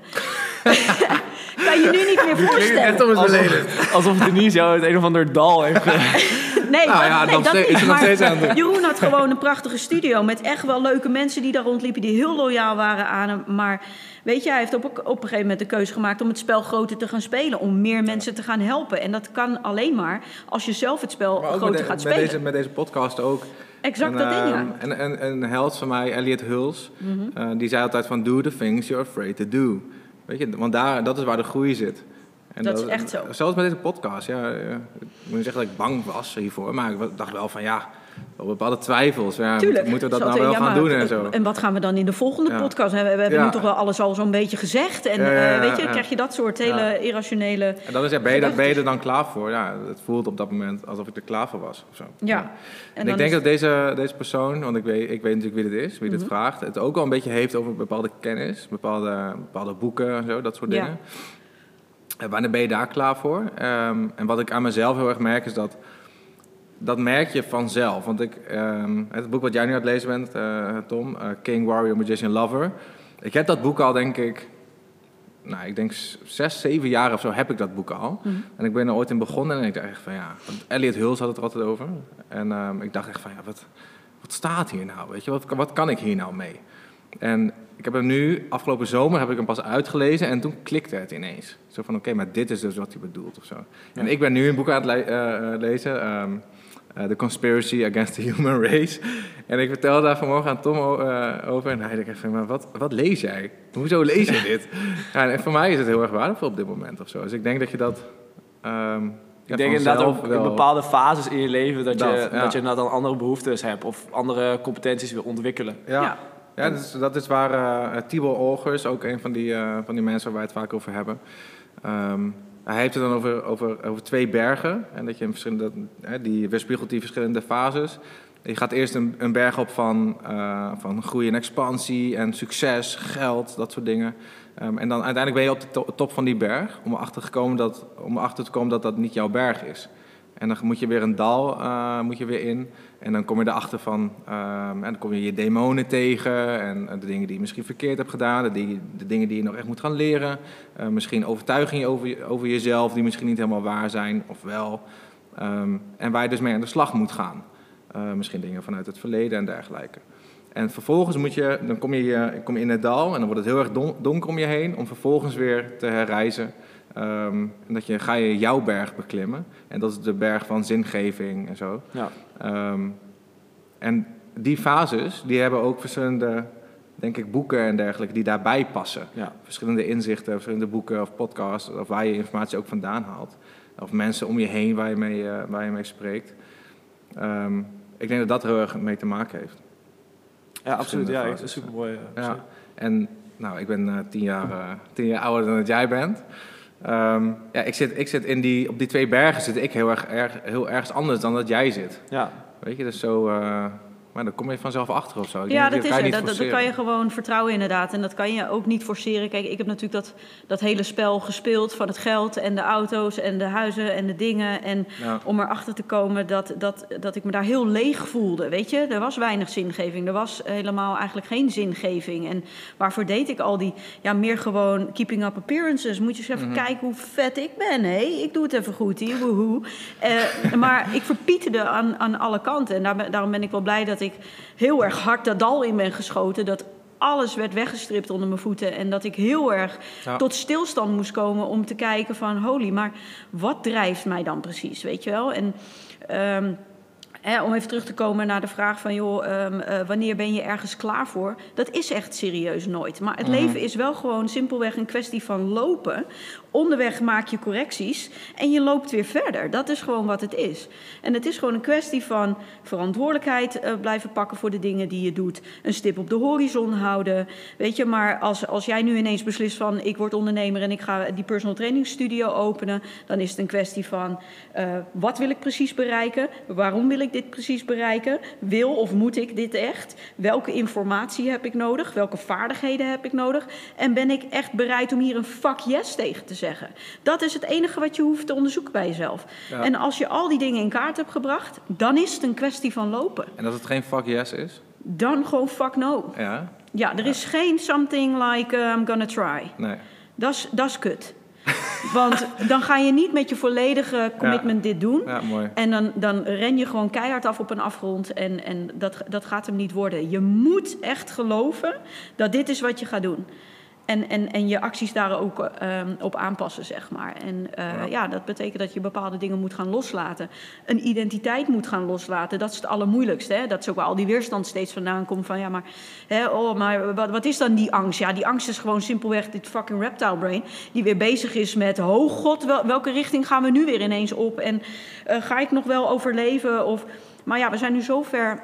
[laughs] kan je nu niet meer voorstellen. Alsof, alsof Denise jou het een of ander dal heeft ge- [laughs] Nee, Nou dat, ja, nee, dat is nog steeds aan het. Jeroen had gewoon een prachtige studio met echt wel leuke mensen die daar rondliepen, die heel loyaal waren aan hem. Maar weet je, hij heeft op, op een gegeven moment de keuze gemaakt om het spel groter te gaan spelen, om meer mensen te gaan helpen. En dat kan alleen maar als je zelf het spel groter met, de- gaat met, spelen. deze, met deze podcast ook. Exact En, dat ding, ja. Mhm. ehm, En, en, een held van mij, Elliot Hulse, eh, die zei altijd van do the things you're afraid to do. Weet je, want daar, dat is waar de groei zit. En Dat is echt zo. Zelfs met deze podcast, ja. eh, ik moet niet zeggen dat ik bang was hiervoor, maar ik dacht wel van ja, wel bepaalde twijfels. Ja, Tuurlijk. Moeten we dat nou wel ja, gaan doen en zo? En wat gaan we dan in de volgende Ja. podcast? We, we hebben Ja. nu toch wel alles al zo'n beetje gezegd. En eh, weet je, krijg je dat soort hele Ja. irrationele... En dan is ben, je, ben er dan klaar voor? Ja, het voelt op dat moment alsof ik er klaar voor was. Of zo. Ja. En, En ik denk is- dat deze, deze persoon, want ik weet, ik weet natuurlijk wie dit is, wie Mhm. dit vraagt, het ook wel een beetje heeft over bepaalde kennis, bepaalde, bepaalde boeken en zo, dat soort dingen. En wanneer ben je daar klaar voor? Ehm, en wat ik aan mezelf heel erg merk is dat, dat merk je vanzelf. Want ik, ehm, het boek wat jij nu aan het lezen bent, eh, Tom, eh, King, Warrior, Magician, Lover. Ik heb dat boek al, denk ik, nou, ik denk zes, zeven jaar of zo heb ik dat boek al. Mhm. En ik ben er ooit in begonnen en ik dacht echt van ja, want Elliot Hulse had het er altijd over. En ehm, ik dacht echt van ja, wat, wat staat hier nou? Weet je, wat, wat kan ik hier nou mee? En ik heb hem nu, afgelopen zomer, heb ik hem pas uitgelezen en toen klikte het ineens. Zo van oké, maar dit is dus wat hij bedoelt of zo. En ik ben nu een boek aan het le- eh, eh, lezen, ehm, eh, The Conspiracy Against the Human [laughs] Race. En ik vertelde daar vanmorgen aan Tom eh, over en hij dacht van, maar wat, wat lees jij? Hoezo lees je [laughs] dit? ja, en voor mij is het heel erg waardevol op dit moment of zo. Dus ik denk dat je dat... ehm, Ik denk inderdaad ook in bepaalde fases in je leven dat, je, Dat, ja. dat je inderdaad dan andere behoeftes hebt of andere competenties wil ontwikkelen. Ja, Ja. Ja. dat, is, dat is waar uh, Tibor Olgers, ook een van die, eh, van die mensen waar wij het vaak over hebben. Ehm, hij heeft het dan over, over, over twee bergen. En dat je in verschillende, hè, die weerspiegelt die verschillende fases. Je gaat eerst een, een berg op van, van groei en expansie en succes, geld, dat soort dingen. Ehm, en dan uiteindelijk ben je op de to- top van die berg om erachter, te komen dat, om erachter te komen dat dat niet jouw berg is. En dan moet je weer een dal eh, moet je weer in. En dan kom je erachter van, ehm, en dan kom je je demonen tegen en eh, de dingen die je misschien verkeerd hebt gedaan, de, die, de dingen die je nog echt moet gaan leren. Eh, misschien overtuigingen over, over jezelf die misschien niet helemaal waar zijn, of wel. Ehm, en waar je dus mee aan de slag moet gaan. Misschien dingen vanuit het verleden en dergelijke. En vervolgens moet je, dan kom je, kom je in het dal en dan wordt het heel erg don- donker om je heen, om vervolgens weer te herreizen. Ehm, en dat je, ga je jouw berg beklimmen. En dat is de berg van zingeving en zo. Ja. Ehm, en die fases, die hebben ook verschillende, denk ik, boeken en dergelijke die daarbij passen. Ja. Verschillende inzichten, verschillende boeken of podcasts, of waar je informatie ook vandaan haalt. Of mensen om je heen waar je mee, eh, waar je mee spreekt. Ehm, ik denk dat dat er heel erg mee te maken heeft. Ja, absoluut. Ja, fases, super mooi. Ja. En nou, ik ben eh, tien, jaar, eh, tien jaar ouder dan dat jij bent. Ehm, ja, ik zit, ik zit in die, op die twee bergen zit ik heel erg, erg, heel ergens anders dan dat jij zit. ja. Weet je, dus zo, eh, Maar dan kom je vanzelf achter of zo. Ik Ja, denk dat is het. Dat, kan je gewoon vertrouwen inderdaad. En dat kan je ook niet forceren. Kijk, ik heb natuurlijk dat, dat hele spel gespeeld van het geld en de auto's en de huizen en de dingen. En Ja. om erachter te komen dat, dat, dat ik me daar heel leeg voelde. Weet je, er was weinig zingeving. Er was helemaal eigenlijk geen zingeving. En waarvoor deed ik al die, ja, meer gewoon keeping up appearances. Moet je eens even kijken hoe vet ik ben, hé. Ik doe het even goed hier, woehoe. Eh, [laughs] maar ik verpieterde aan, aan alle kanten. En daar daarom ben ik wel blij dat ik heel erg hard dat dal in ben geschoten. Dat alles werd weggestript onder mijn voeten. En dat ik heel erg Ja. tot stilstand moest komen om te kijken van... holy, maar wat drijft mij dan precies, weet je wel? En... ehm, Hè, om even terug te komen naar de vraag van, joh, ehm, eh, wanneer ben je ergens klaar voor? Dat is echt serieus nooit. Maar het leven is wel gewoon simpelweg een kwestie van lopen. Onderweg maak je correcties en je loopt weer verder. Dat is gewoon wat het is. En het is gewoon een kwestie van verantwoordelijkheid eh, blijven pakken voor de dingen die je doet. Een stip op de horizon houden. Weet je, maar als, als jij nu ineens beslist van, ik word ondernemer en ik ga die personal training studio openen, dan is het een kwestie van, eh, wat wil ik precies bereiken? Waarom wil ik dit precies bereiken? Wil of moet ik dit echt? Welke informatie heb ik nodig? Welke vaardigheden heb ik nodig? En ben ik echt bereid om hier een fuck yes tegen te zeggen? Dat is het enige wat je hoeft te onderzoeken bij jezelf. Ja. En als je al die dingen in kaart hebt gebracht, dan is het een kwestie van lopen. En dat het geen fuck yes is? Dan gewoon fuck no. Ja? Ja, er is geen something like uh, I'm gonna try. Nee. Dat is- Dat is kut. [laughs] Want dan ga je niet met je volledige commitment dit doen. Ja, mooi. En dan, dan ren je gewoon keihard af op een afgrond. En, en dat, dat gaat hem niet worden. Je moet echt geloven dat dit is wat je gaat doen. En, en, en je acties daar ook ehm, op aanpassen, zeg maar. En eh, Ja. ja. dat betekent dat je bepaalde dingen moet gaan loslaten. Een identiteit moet gaan loslaten. Dat is het allermoeilijkste. Hè? Dat is ook waar al die weerstand steeds vandaan komt. Van ja, maar, hè, oh, maar wat, wat is dan die angst? Ja, die angst is gewoon simpelweg dit fucking reptile brain. Die weer bezig is met, oh god, wel- welke richting gaan we nu weer ineens op? En eh, ga ik nog wel overleven? Of, maar ja, we zijn nu zo ver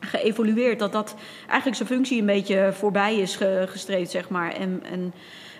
geëvolueerd dat dat eigenlijk zijn functie een beetje voorbij is ge- gestreefd, zeg maar. En, en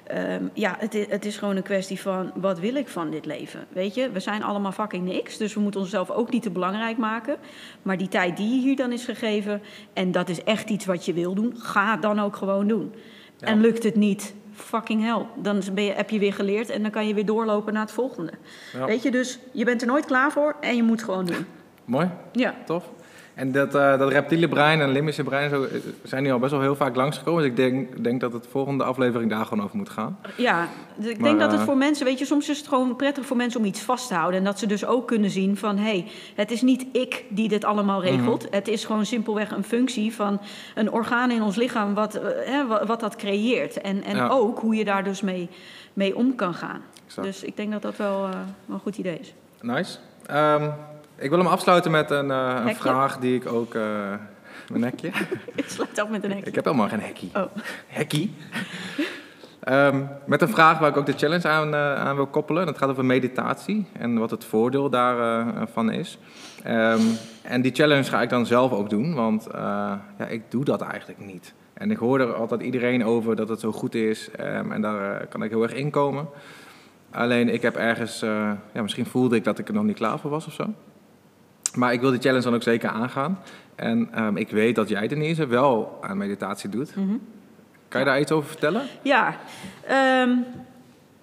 ehm, ja, het is, het is gewoon een kwestie van wat wil ik van dit leven? Weet je, we zijn allemaal fucking niks, dus we moeten onszelf ook niet te belangrijk maken. Maar die tijd die je hier dan is gegeven, en dat is echt iets wat je wil doen, ga dan ook gewoon doen. Ja. En lukt het niet, fucking hell. Dan ben je, heb je weer geleerd en dan kan je weer doorlopen naar het volgende. Ja. Weet je, dus je bent er nooit klaar voor en je moet gewoon doen. Mooi, Ja. tof. En dat, eh, dat reptiele brein en limbische brein zo, eh, zijn nu al best wel heel vaak langsgekomen. Dus ik denk, denk dat het volgende aflevering daar gewoon over moet gaan. Ja, dus ik Maar, denk dat het eh, voor mensen, weet je, soms is het gewoon prettig voor mensen om iets vast te houden. En dat ze dus ook kunnen zien van, hé, hey, het is niet ik die dit allemaal regelt. Mhm. Het is gewoon simpelweg een functie van een orgaan in ons lichaam wat, eh, hè, wat, wat dat creëert. En, en Ja. ook hoe je daar dus mee, mee om kan gaan. Exact. Dus ik denk dat dat wel, wel een goed idee is. Nice. Ehm, ik wil hem afsluiten met een, eh, een Hekje? vraag die ik ook... eh mijn hekje? [laughs] Ik sluit af met een hek. ik heb helemaal geen hekkie. Oh. Hekkie? Ehm, met een vraag waar ik ook de challenge aan, eh, aan wil koppelen. Dat gaat over meditatie en wat het voordeel daarvan is. Ehm, en die challenge ga ik dan zelf ook doen, want ja, ik doe dat eigenlijk niet. En ik hoor er altijd iedereen over dat het zo goed is ehm, en daar kan ik heel erg in komen. Alleen ik heb ergens, ja, misschien voelde ik dat ik er nog niet klaar voor was of zo. Maar ik wil die challenge dan ook zeker aangaan. En ehm, ik weet dat jij Denise wel aan meditatie doet. Mhm. Kan je daar iets over vertellen? Ja, ehm,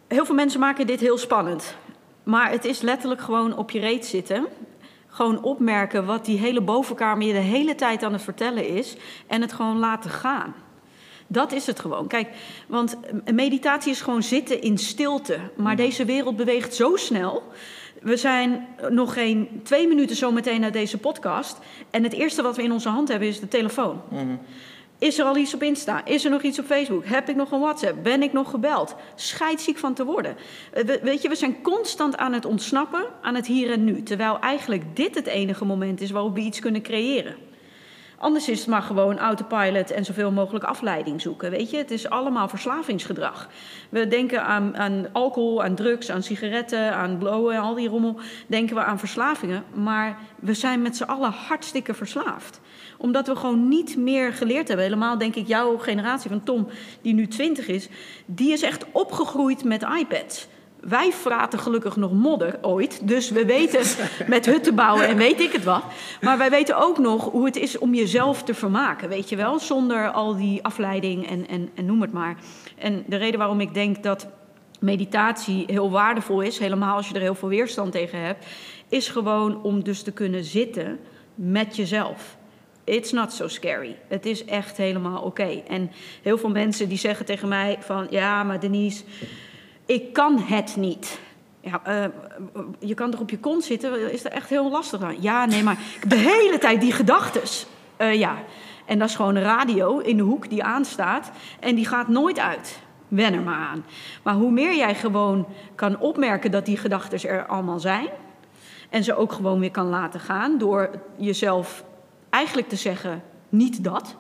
heel veel mensen maken dit heel spannend. Maar het is letterlijk gewoon op je reet zitten. Gewoon opmerken wat die hele bovenkamer je de hele tijd aan het vertellen is. En het gewoon laten gaan. Dat is het gewoon. Kijk, want meditatie is gewoon zitten in stilte. Maar deze wereld beweegt zo snel. We zijn nog geen twee minuten zo meteen naar deze podcast. En het eerste wat we in onze hand hebben is de telefoon. Is er al iets op Insta? Is er nog iets op Facebook? Heb ik nog een WhatsApp? Ben ik nog gebeld? Scheidziek van te worden. Eh, we- Weet je, we zijn constant aan het ontsnappen aan het hier en nu. Terwijl eigenlijk dit het enige moment is waarop we iets kunnen creëren. Anders is het maar gewoon autopilot en zoveel mogelijk afleiding zoeken. Weet je, het is allemaal verslavingsgedrag. We denken aan, aan alcohol, aan drugs, aan sigaretten, aan blowen en al die rommel. Denken we aan verslavingen. Maar we zijn met z'n allen hartstikke verslaafd omdat we gewoon niet meer geleerd hebben. Helemaal denk ik jouw generatie van Tom, die nu 20 is, die is echt opgegroeid met iPads. Wij vraten gelukkig nog modder ooit. Dus we weten met hutten bouwen en weet ik het wat. Maar wij weten ook nog hoe het is om jezelf te vermaken, weet je wel? Zonder al die afleiding en, en, en noem het maar. En de reden waarom ik denk dat meditatie heel waardevol is, helemaal als je er heel veel weerstand tegen hebt, is gewoon om dus te kunnen zitten met jezelf. It's not so scary. Het is echt helemaal oké. En heel veel mensen die zeggen tegen mij van... ja, maar Denise, ik kan het niet. Ja, uh, je kan toch op je kont zitten? Is er echt heel lastig aan? Ja, nee, maar de hele tijd die gedachtes. Uh, ja, en dat is gewoon een radio in de hoek die aanstaat... en die gaat nooit uit. Wen er maar aan. Maar hoe meer jij gewoon kan opmerken dat die gedachten er allemaal zijn... en ze ook gewoon weer kan laten gaan... door jezelf eigenlijk te zeggen, niet dat.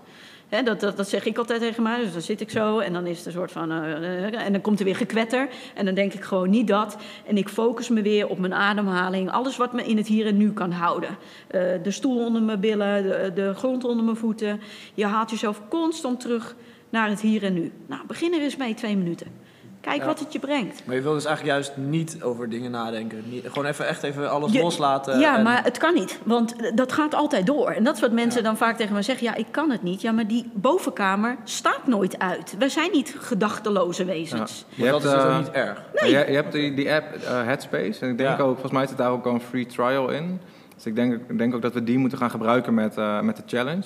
Dat, dat, zeg ik altijd tegen mij. Dus dan zit ik zo en dan is het een soort van. Uh, en dan komt er weer gekwetter. En dan denk ik gewoon niet dat. En ik focus me weer op mijn ademhaling. Alles wat me in het hier en nu kan houden. Uh, de stoel onder mijn billen, de, de, grond onder mijn voeten. Je haalt jezelf constant terug naar het hier en nu. Nou, begin er eens mee twee minuten. Kijk wat het je brengt. Maar je wil dus eigenlijk juist niet over dingen nadenken. Niet, gewoon even echt even alles loslaten. Ja, maar het kan niet. Want dat gaat altijd door. En dat is wat mensen dan vaak tegen me zeggen. Ja, ik kan het niet. Ja, maar die bovenkamer staat nooit uit. We zijn niet gedachteloze wezens. Ja. dat is dus uh, niet erg. Nee. Je, je, hebt die, die app uh, Headspace. En ik denk ook, volgens mij zit daar ook al een free trial in. Dus ik denk, ik denk ook dat we die moeten gaan gebruiken met, uh, met de challenge.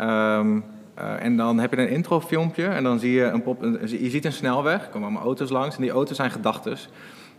Um, uh, en dan heb je een introfilmpje en dan zie je een pop. Je ziet een snelweg, er komen allemaal auto's langs en die auto's zijn gedachtes.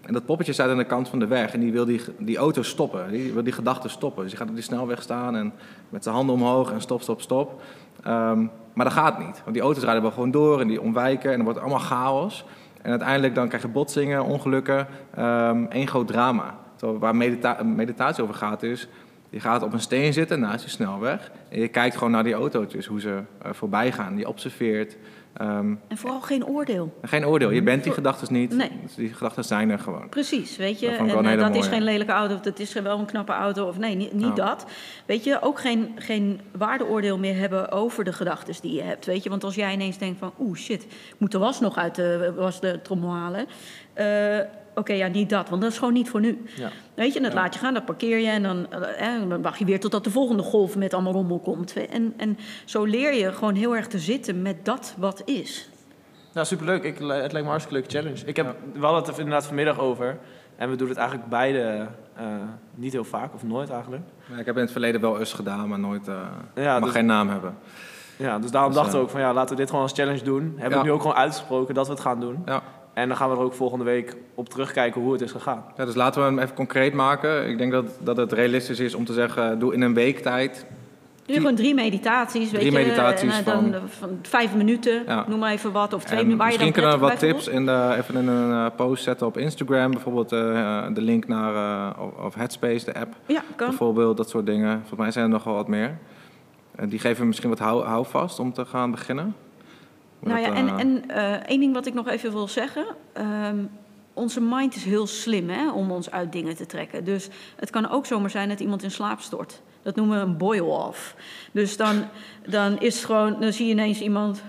En dat poppetje staat aan de kant van de weg en die wil die, die auto stoppen, die wil die gedachten stoppen. Dus gaat op die snelweg staan en met zijn handen omhoog en stop, stop, stop. Um, maar dat gaat niet, want die auto's rijden wel gewoon door en die ontwijken en dan wordt allemaal chaos. En uiteindelijk dan krijg je botsingen, ongelukken, um, één groot drama. Zo, waar medita meditatie over gaat is, je gaat op een steen zitten naast je snelweg. En je kijkt gewoon naar die autootjes, hoe ze uh, voorbij gaan. Je observeert. Um, en vooral geen oordeel. Geen oordeel. Je bent die gedachten niet. Nee. Dus die gedachten zijn er gewoon. Precies, weet je. Dat en, en dat is geen lelijke auto of dat is wel een knappe auto. Of nee, niet, niet oh. dat. Weet je, ook geen, geen waardeoordeel meer hebben over de gedachten die je hebt. Weet je, want als jij ineens denkt van... Oeh, shit, ik moet de was nog uit de, was de trommel halen. Uh, oké, ja, niet dat, want dat is gewoon niet voor nu. Ja. Weet je, en dat laat je gaan, dat parkeer je en dan, eh, dan wacht je weer totdat de volgende golf met allemaal rommel komt. En, en zo leer je gewoon heel erg te zitten met dat wat is. Nou, superleuk. Ik, het lijkt me een hartstikke leuke challenge. Ik heb, ja. We hadden het inderdaad vanmiddag over. En we doen het eigenlijk beide uh, niet heel vaak, of nooit eigenlijk. Ja, ik heb in het verleden wel eens gedaan, maar nooit, uh, ja, mag dus, geen naam hebben. Ja, dus daarom dus, dachten we ook van ja, laten we dit gewoon als challenge doen. Hebben we nu ook gewoon uitgesproken dat we het gaan doen. Ja. En dan gaan we er ook volgende week op terugkijken hoe het is gegaan. Ja, dus laten we hem even concreet maken. Ik denk dat, dat het realistisch is om te zeggen, doe in een week tijd... Doe gewoon drie meditaties, drie weet meditaties je, dan, van, van vijf minuten, ja. noem maar even wat, of twee minuten. Misschien kunnen we wat tips in de, even in een uh, post zetten op Instagram. Bijvoorbeeld uh, de link naar uh, of Headspace, de app. Ja, kan. Bijvoorbeeld, dat soort dingen. Volgens mij zijn er nog wel wat meer. die geven misschien wat hou, houvast om te gaan beginnen. Nou ja, en, en uh, één ding wat ik nog even wil zeggen. Um, onze mind is heel slim hè, om ons uit dingen te trekken. Dus het kan ook zomaar zijn dat iemand in slaap stort. Dat noemen we een boil-off. Dus dan, dan is het gewoon, dan zie je ineens iemand.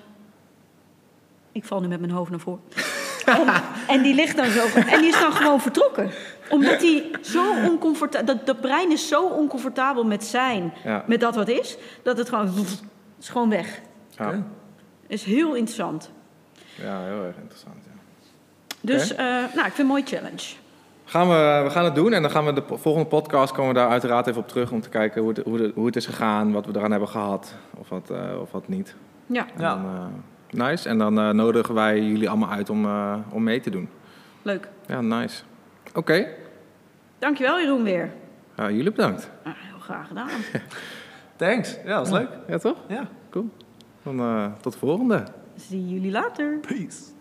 Ik val nu met mijn hoofd naar voren. [laughs] en, en, die ligt dan zo. En die is dan gewoon vertrokken. Omdat hij zo oncomfortabel. Dat, dat brein is zo oncomfortabel met zijn, ja. met dat wat is, dat het gewoon. is gewoon weg. Ja is heel interessant. Ja, heel erg interessant. Ja. Dus okay. uh, nou, ik vind het een mooie challenge. Gaan we, we gaan het doen en dan gaan we de volgende podcast komen we daar uiteraard even op terug om te kijken hoe het, hoe, de, hoe het is gegaan, wat we eraan hebben gehad of wat, uh, of wat niet. Ja. En ja. Dan, uh, nice. En dan uh, nodigen wij jullie allemaal uit om, om mee te doen. Leuk. Ja, nice. Oké. Okay. Dankjewel Jeroen weer. Ja, jullie bedankt. Ah, heel graag gedaan. [laughs] Thanks. Ja, dat was leuk. Ja, toch? Ja. Cool. Dan uh, tot de volgende. Zie jullie later. Peace.